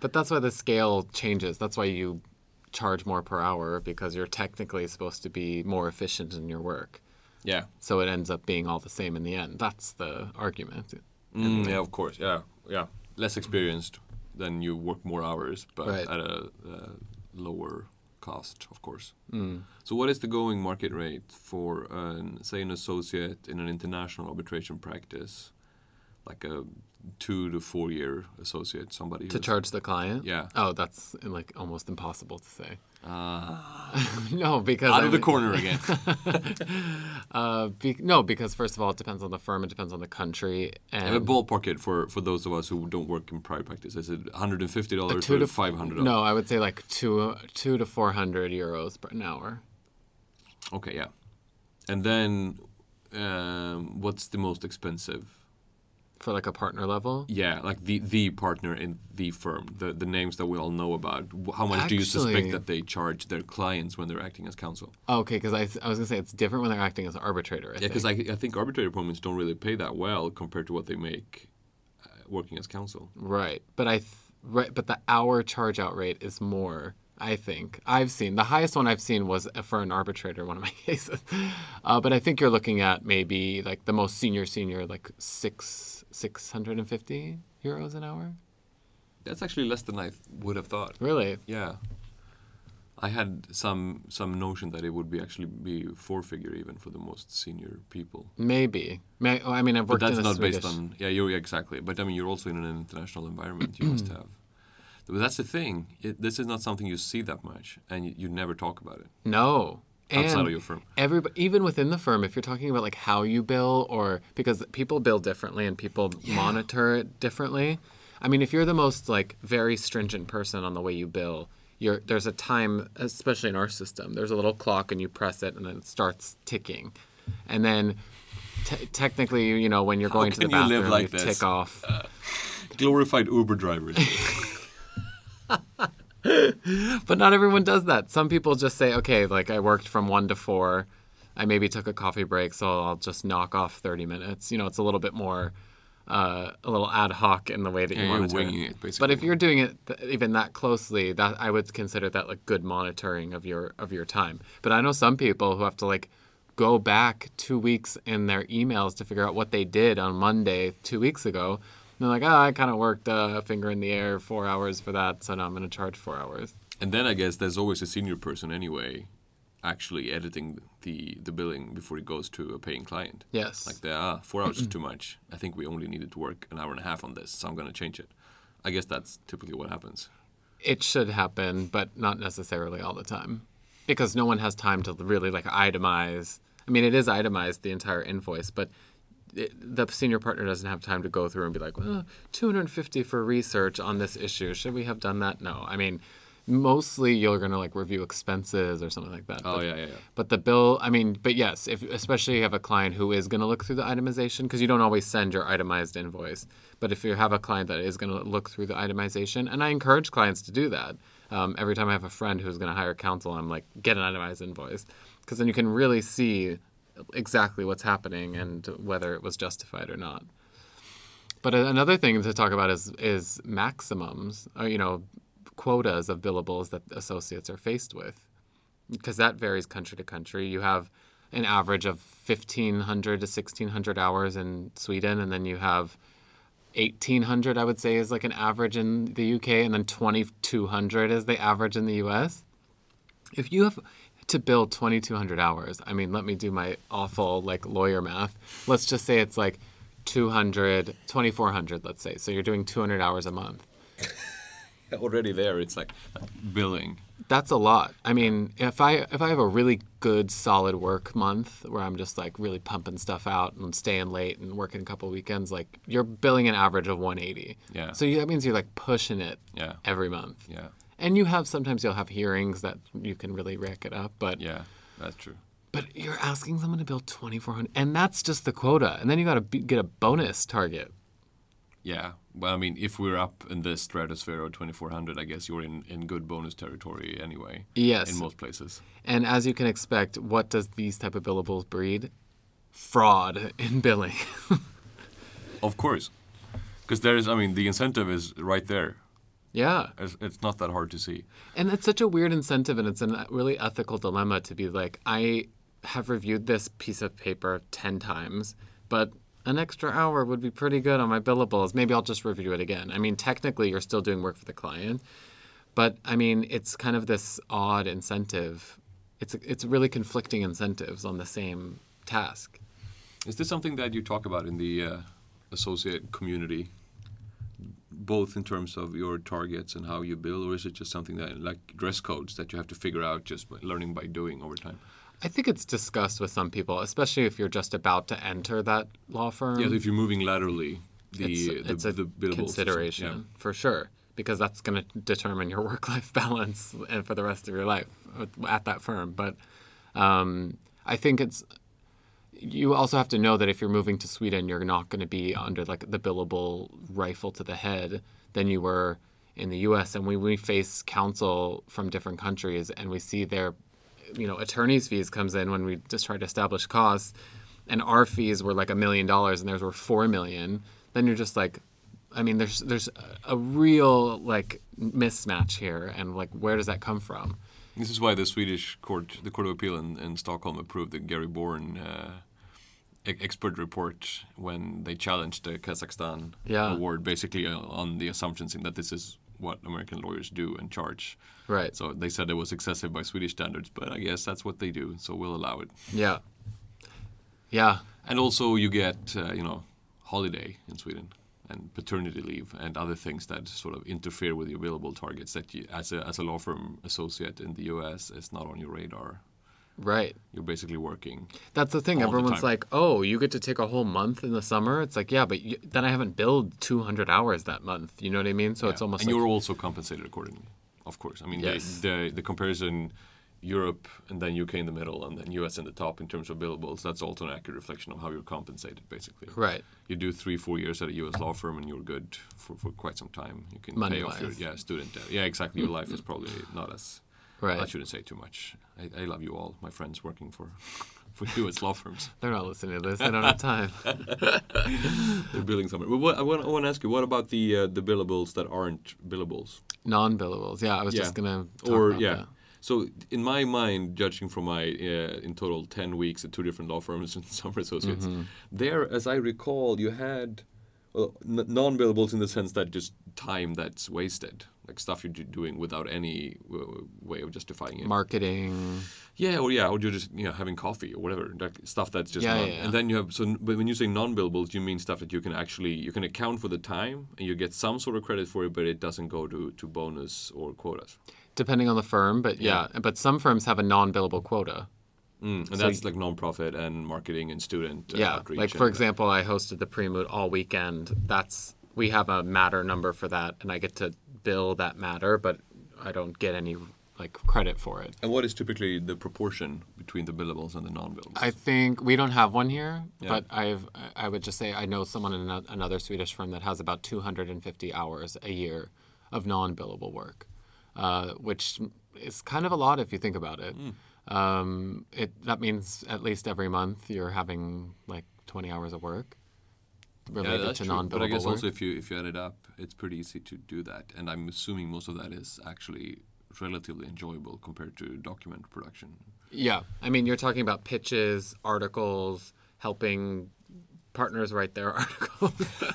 But that's why the scale changes. That's why you charge more per hour because you're technically supposed to be more efficient in your work. Yeah. So it ends up being all the same in the end. That's the argument. Mm, yeah, of course. Yeah, yeah. Less experienced, then you work more hours, but Right. at a, uh lower cost, of course. Mm. So, what is the going market rate for, an, say, an associate in an international arbitration practice, like a two to four year associate, somebody To charge the client? Yeah. Oh, that's like almost impossible to say. Ah, [laughs] no, because out I of the mean- corner again. [laughs] Uh, be, no, because first of all, it depends on the firm. It depends on the country. And Have a ballpark it for, for those of us who don't work in private practice. Is it $150 two to $500? No, I would say like two, two to four hundred euros per an hour. Okay, yeah. And then, um, what's the most expensive? For like a partner level. Yeah, like the the partner in the firm, the the names that we all know about. How much do you suspect that they charge their clients when they're acting as counsel? Okay, because I, I was gonna say it's different when they're acting as an arbitrator. I Yeah, because I, I think arbitrator appointments don't really pay that well compared to what they make uh, working as counsel. right, but I th- right, but the hour charge out rate is more. I think I've seen the highest one I've seen was for an arbitrator. One of my [laughs] cases, uh, but I think you're looking at maybe like the most senior senior like six six hundred and fifty euros an hour. That's actually less than I would have thought. Really? Yeah. I had some some notion that it would be actually be four figure even for the most senior people. Maybe. May, oh, I mean, I've worked. But that's not based on yeah, you're exactly. But I mean, you're also in an international environment. You must [clears throat] have. But that's the thing. It, this is not something you see that much, and you, you never talk about it No. outside and of your firm. Everybody, even within the firm, if you're talking about like how you bill or because people bill differently and people monitor it differently. I mean, if you're the most like very stringent person on the way you bill, you're there's a time, especially in our system, there's a little clock and you press it and then it starts ticking, and then. Technically, you know, when you're going to the can you bathroom, like you tick off. [laughs] Glorified Uber drivers. [laughs] [laughs] But not everyone does that. Some people just say, okay, like I worked from one to four, I maybe took a coffee break, so I'll just knock off 30 minutes. You know, it's a little bit more, uh, a little ad hoc in the way that Yeah, you you're monitor. winging it, But if you're doing it th- even that closely, that I would consider that like good monitoring of your of your time. But I know some people who have to like go back two weeks in their emails to figure out what they did on Monday two weeks ago. They're like, oh, I kind of worked a finger in the air four hours for that, so now I'm going to charge four hours. And then I guess there's always a senior person anyway, actually editing the the billing before it goes to a paying client. Yes. Like the ah, four hours is [clears throat] too much. I think we only needed to work an hour and a half on this, so I'm going to change it. I guess that's typically what happens. it should happen, but not necessarily all the time, because no one has time to really like itemize. I mean, it is itemized the entire invoice, but it, the senior partner doesn't have time to go through and be like, well, 250 for research on this issue. Should we have done that? No. I mean, mostly you're going to like review expenses or something like that. Oh but, yeah, yeah, yeah. But the bill, I mean, but yes, if especially you have a client who is going to look through the itemization, because you don't always send your itemized invoice. But if you have a client that is going to look through the itemization, and I encourage clients to do that. Um, every time I have a friend who's going to hire counsel, I'm like, get an itemized invoice, because then you can really see exactly what's happening and whether it was justified or not. But another thing to talk about is is maximums, or you know, quotas of billables that associates are faced with because that varies country to country. You have an average of 1,500 to 1,600 hours in Sweden, and then you have 1,800, I would say, is like an average in the UK, and then 2,200 is the average in the US. If you have to bill 2,200 hours, I mean, let me do my awful like lawyer math. Let's just say it's like 200, 2,400, let's say. So you're doing 200 hours a month. [laughs] Already there, it's like billing. That's a lot. I mean, if I if I have a really good solid work month where I'm just like really pumping stuff out and staying late and working a couple weekends, like you're billing an average of 180. Yeah. So you, that means you're like pushing it Yeah. every month. Yeah, And you have sometimes you'll have hearings that you can really rack it up, but yeah, that's true. but you're asking someone to bill 2400 and that's just the quota. And then you got to be, get a bonus target. Yeah, well, I mean, if we're up in this stratosphere of 2400, I guess you're in, in good bonus territory anyway. Yes. In most places. And as you can expect, what does these type of billables breed? Fraud in billing. [laughs] Of course. Because there is, I mean, the incentive is right there. Yeah. It's, it's not that hard to see. And it's such a weird incentive, and it's a really ethical dilemma to be like, I have reviewed this piece of paper 10 times, but an extra hour would be pretty good on my billables. Maybe I'll just review it again. I mean, technically, you're still doing work for the client, but I mean, it's kind of this odd incentive. It's, it's really conflicting incentives on the same task. Is this something that you talk about in the uh, associate community, both in terms of your targets and how you build, or is it just something that, like dress codes, that you have to figure out just by learning by doing over time? I think it's discussed with some people, especially if you're just about to enter that law firm. yeah, if you're moving laterally, the it's, the, it's a the consideration for sure because that's going to determine your [laughs] work-life balance and for the rest of your life at that firm. But um, I think it's you also have to know that if you're moving to Sweden, you're not going to be under like the billable rifle to the head than you were in the U.S. And when we face counsel from different countries and we see their, you know, attorneys' fees comes in when we just try to establish costs, and our fees were like a million dollars and theirs were four million, then you're just like, I mean, there's there's a real like mismatch here, and like where does that come from? This is why the Swedish court, the Court of Appeal in, in Stockholm, approved the Gary Born uh, expert report when they challenged the Kazakhstan Yeah. award, basically uh, on the assumptions in that this is what American lawyers do and charge. Right. So they said it was excessive by Swedish standards, but I guess that's what they do, so we'll allow it. Yeah. Yeah. And also, you get uh, you know holiday in Sweden and paternity leave and other things that sort of interfere with the available targets that you, as a as a law firm associate in the U.S. is not on your radar. Right. You're basically working. That's the thing. The Everyone's time. like, "Oh, you get to take a whole month in the summer." It's like, yeah, but you, then I haven't billed 200 hours that month. You know what I mean? So it's almost and like, you're also compensated accordingly, of course. I mean, Yes. the, the the comparison, Europe and then UK in the middle and then US in the top in terms of billables. That's also an accurate reflection of how you're compensated, basically. right. You do three, four years at a U.S. law firm, and you're good for, for quite some time. You can pay off your yeah student debt. Yeah, exactly. Your life is probably not as. Right. I shouldn't say too much. I, I love you all, my friends working for [laughs] we do as law firms. They're not listening to this. They don't have time. [laughs] They're billing somewhere. But what, I, want, I want to ask you, what about the uh, the billables that aren't billables? Non-billables. Yeah, I was Yeah. just gonna. Or yeah. that. So in my mind, judging from my uh, in total ten weeks at two different law firms [laughs] and summer associates, Mm-hmm. there, as I recall, you had well, n- non-billables in the sense that just time that's wasted, like stuff you're doing without any way of justifying it. Marketing. Yeah, or yeah, or you're just you know having coffee or whatever, like stuff that's just Yeah, non- yeah, yeah. And then you have so but when you say non-billables, you mean stuff that you can actually you can account for the time and you get some sort of credit for it, but it doesn't go to to bonus or quotas. Depending on the firm, but yeah, but some firms have a non-billable quota. Mm, and that's like non-profit and marketing and student uh, yeah, outreach. like for example, I hosted the pre-moot all weekend. That's we have a matter number for that, and I get to bill that matter, but I don't get any like credit for it. And what is typically the proportion between the billables and the non-billables? I think we don't have one here, Yeah. but I've I would just say I know someone in another Swedish firm that has about 250 hours a year of non-billable work, uh, which is kind of a lot if you think about it. Hmm. Um, it that means at least every month you're having like 20 hours of work yeah, related that's to non-billable But I guess work. also if you if you add it up, it's pretty easy to do that. And I'm assuming most of that is actually relatively enjoyable compared to document production. Yeah, I mean, you're talking about pitches, articles, helping partners write their [laughs] articles.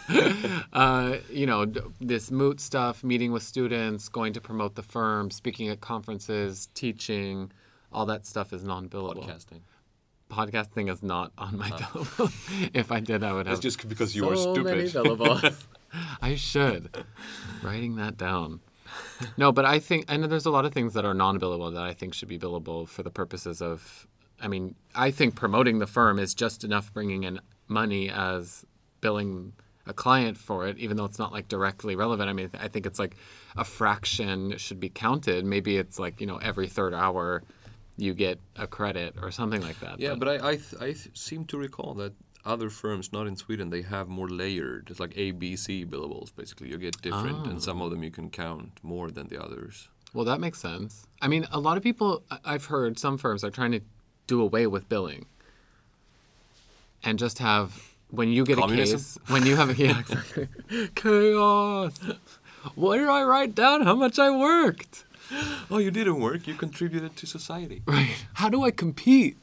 [laughs] uh, you know, d- this moot stuff, meeting with students, going to promote the firm, speaking at conferences, teaching, all that stuff is non-billable. Podcasting. Podcasting is not on my billable. [laughs] if I did, I would have. That's just because you so are stupid. billable. [laughs] [laughs] I should. Writing that down. No, but I think, and there's a lot of things that are non-billable that I think should be billable for the purposes of. I mean, I think promoting the firm is just enough bringing in money as billing a client for it, even though it's not like directly relevant. I mean, I think it's like a fraction should be counted. Maybe it's like you know every third hour you get a credit or something like that. Yeah, but I I, th- I th- seem to recall that other firms, not in Sweden, they have more layered. It's like A, B, C billables. Basically, you get different, and some ah. of them you can count more than the others. Well, that makes sense. I mean, a lot of people I've heard some firms are trying to do away with billing and just have when you get Communism? a case when you have a [laughs] yeah exactly [laughs] chaos. What do I write down? How much I worked? [gasps] Oh, you didn't work. You contributed to society. [laughs] Right. How do I compete?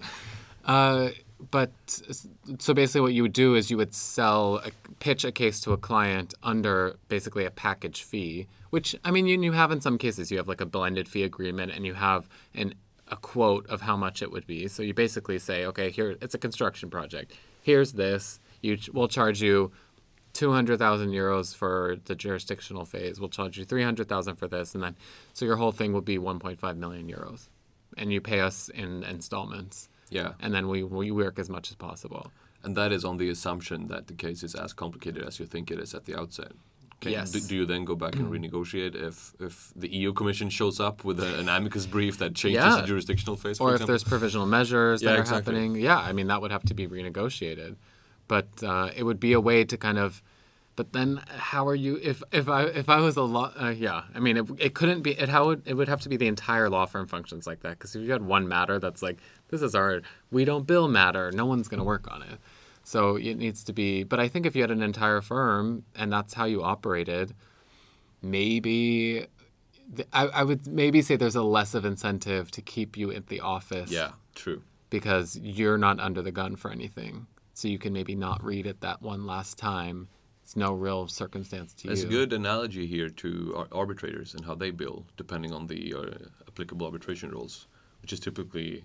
Uh, but so basically, what you would do is you would sell, a, pitch a case to a client under basically a package fee, which I mean, you, you have in some cases. You have like a blended fee agreement, and you have an a quote of how much it would be. So you basically say, okay, here it's a construction project. Here's this. You we'll charge you. 200,000 euros for the jurisdictional phase. We'll charge you 300,000 for this. And then, so your whole thing will be 1.5 million euros. And you pay us in installments. Yeah, And then we, we work as much as possible. and that is on the assumption that the case is as complicated as you think it is at the outset. Can, Yes. do, do you then go back and renegotiate if if the EU Commission shows up with a, an amicus brief that changes Yeah. the jurisdictional phase? For Or if example? there's provisional measures that Yeah, are exactly. happening. Yeah, I mean, that would have to be renegotiated. But uh, it would be a way to kind of. But then, how are you? If if I if I was a law, uh, yeah, I mean, it, it couldn't be. It how would it would have to be the entire law firm functions like that. Because if you had one matter that's like, this is our we don't bill matter, no one's going to work on it. So it needs to be. But I think if you had an entire firm and that's how you operated, maybe I, I would maybe say there's a less of incentive to keep you at the office yeah, true. because you're not under the gun for anything. So you can maybe not read it that one last time. It's no real circumstance to There's you. a good analogy here to ar- arbitrators and how they bill, depending on the uh, applicable arbitration rules, which is typically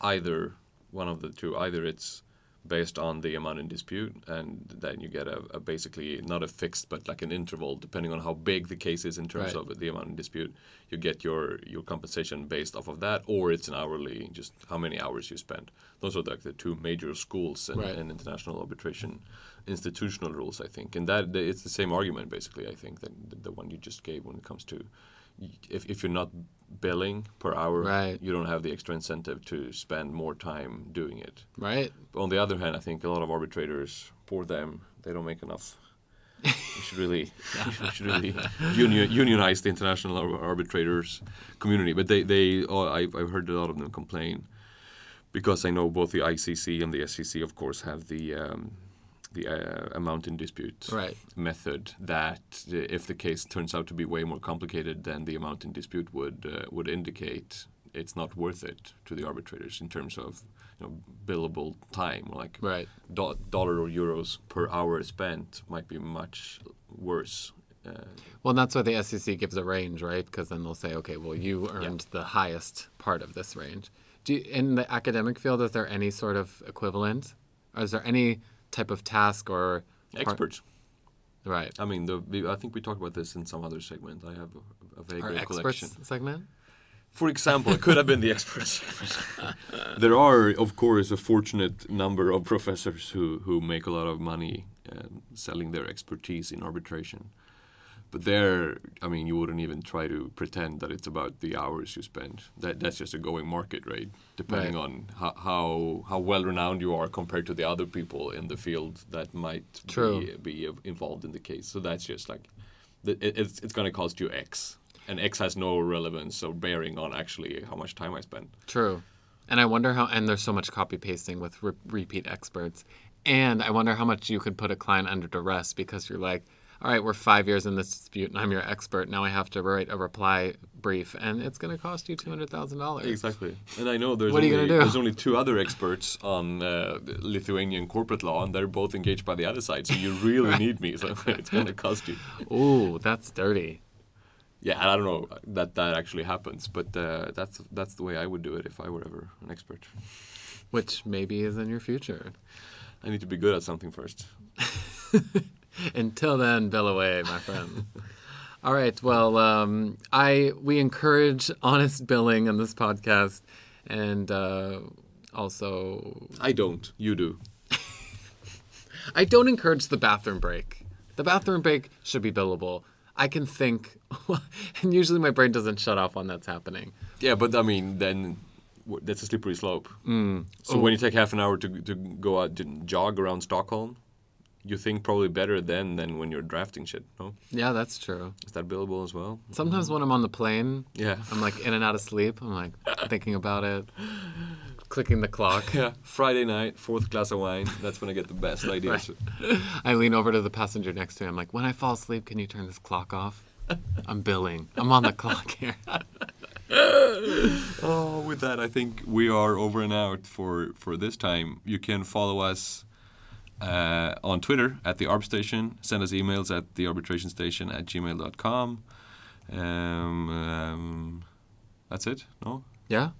either one of the two. Either it's based on the amount in dispute, and then you get a, a basically not a fixed, but like an interval, depending on how big the case is in terms Right. of the amount in dispute. You get your your compensation based off of that, or it's an hourly, just how many hours you spend. Those are like the two major schools in, Right. in international arbitration institutional rules, I think, and that it's the same argument basically. I think that the, one you just gave when it comes to if if you're not billing per hour, Right. you don't have the extra incentive to spend more time doing it. right? But on the other hand, I think a lot of arbitrators, for them, they don't make enough. we should really, we should really [laughs] union, unionize the international arbitrators community. But they, they, oh, I've, I've heard a lot of them complain. because I know both the ICC and the SCC, of course, have the um, the uh, amount in dispute Right. method. That uh, if the case turns out to be way more complicated than the amount in dispute would uh, would indicate, it's not worth it to the arbitrators in terms of you know, billable time. Like Right. do- dollar or euros per hour spent might be much worse. Uh, Well, that's why the SCC gives a range, right? Because then they'll say, okay, well, you earned the highest part of this range. Do you, in the academic field, is there any sort of equivalent, or is there any type of task or part- experts. Right. I mean, the, I think we talked about this in some other segment. I have a, a vague Our recollection. experts segment. For example, it could have been the experts. [laughs] there are, of course, a fortunate number of professors who, who make a lot of money um, selling their expertise in arbitration. But there, I mean, you wouldn't even try to pretend that it's about the hours you spend. That that's just a going market rate, depending Right. on how, how how well renowned you are compared to the other people in the field that might True. be be involved in the case. So that's just like, it's it's going to cost you X, and X has no relevance or bearing on actually how much time I spend. True. And I wonder how, and there's so much copy pasting with re- repeat experts. And I wonder how much you could put a client under duress because you're like, all right, we're five years in this dispute and I'm your expert. Now I have to write a reply brief and it's going to cost you $200,000. Exactly. And I know there's What are you only, gonna do? there's only two other experts on uh, Lithuanian corporate law, and they're both engaged by the other side. So you really need me. So [laughs] it's going to cost you. Ooh, that's dirty. Yeah, I don't know that that actually happens, but uh, that's that's the way I would do it if I were ever an expert. Which maybe is in your future. I need to be good at something first. [laughs] [laughs] Until then, bill away, my friend. All right. Well, um, I we encourage honest billing in this podcast, and uh, also I don't. You do. [laughs] I don't encourage the bathroom break. The bathroom break should be billable. I can think, [laughs] and usually my brain doesn't shut off when that's happening. Yeah, but I mean, then that's a slippery slope. Mm. So when you take half an hour to to go out to jog around Stockholm, you think probably better then than when you're drafting shit. No, Yeah, that's true. is that billable as well? Sometimes when I'm on the plane, Yeah. I'm like in and out of sleep. I'm like thinking about it, clicking the clock. Yeah, Friday night, fourth glass of wine. That's when I get the best [laughs] ideas. I lean over to the passenger next to me. I'm like, when I fall asleep, can you turn this clock off? I'm billing. I'm on the clock here. [laughs] Oh, with that, I think we are over and out for for this time. You can follow us uh, on Twitter at the Arb Station. Send us emails at the arbitration station at gmail.com. Um, um, that's it. No, Yeah.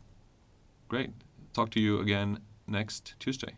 great. Talk to you again next Tuesday.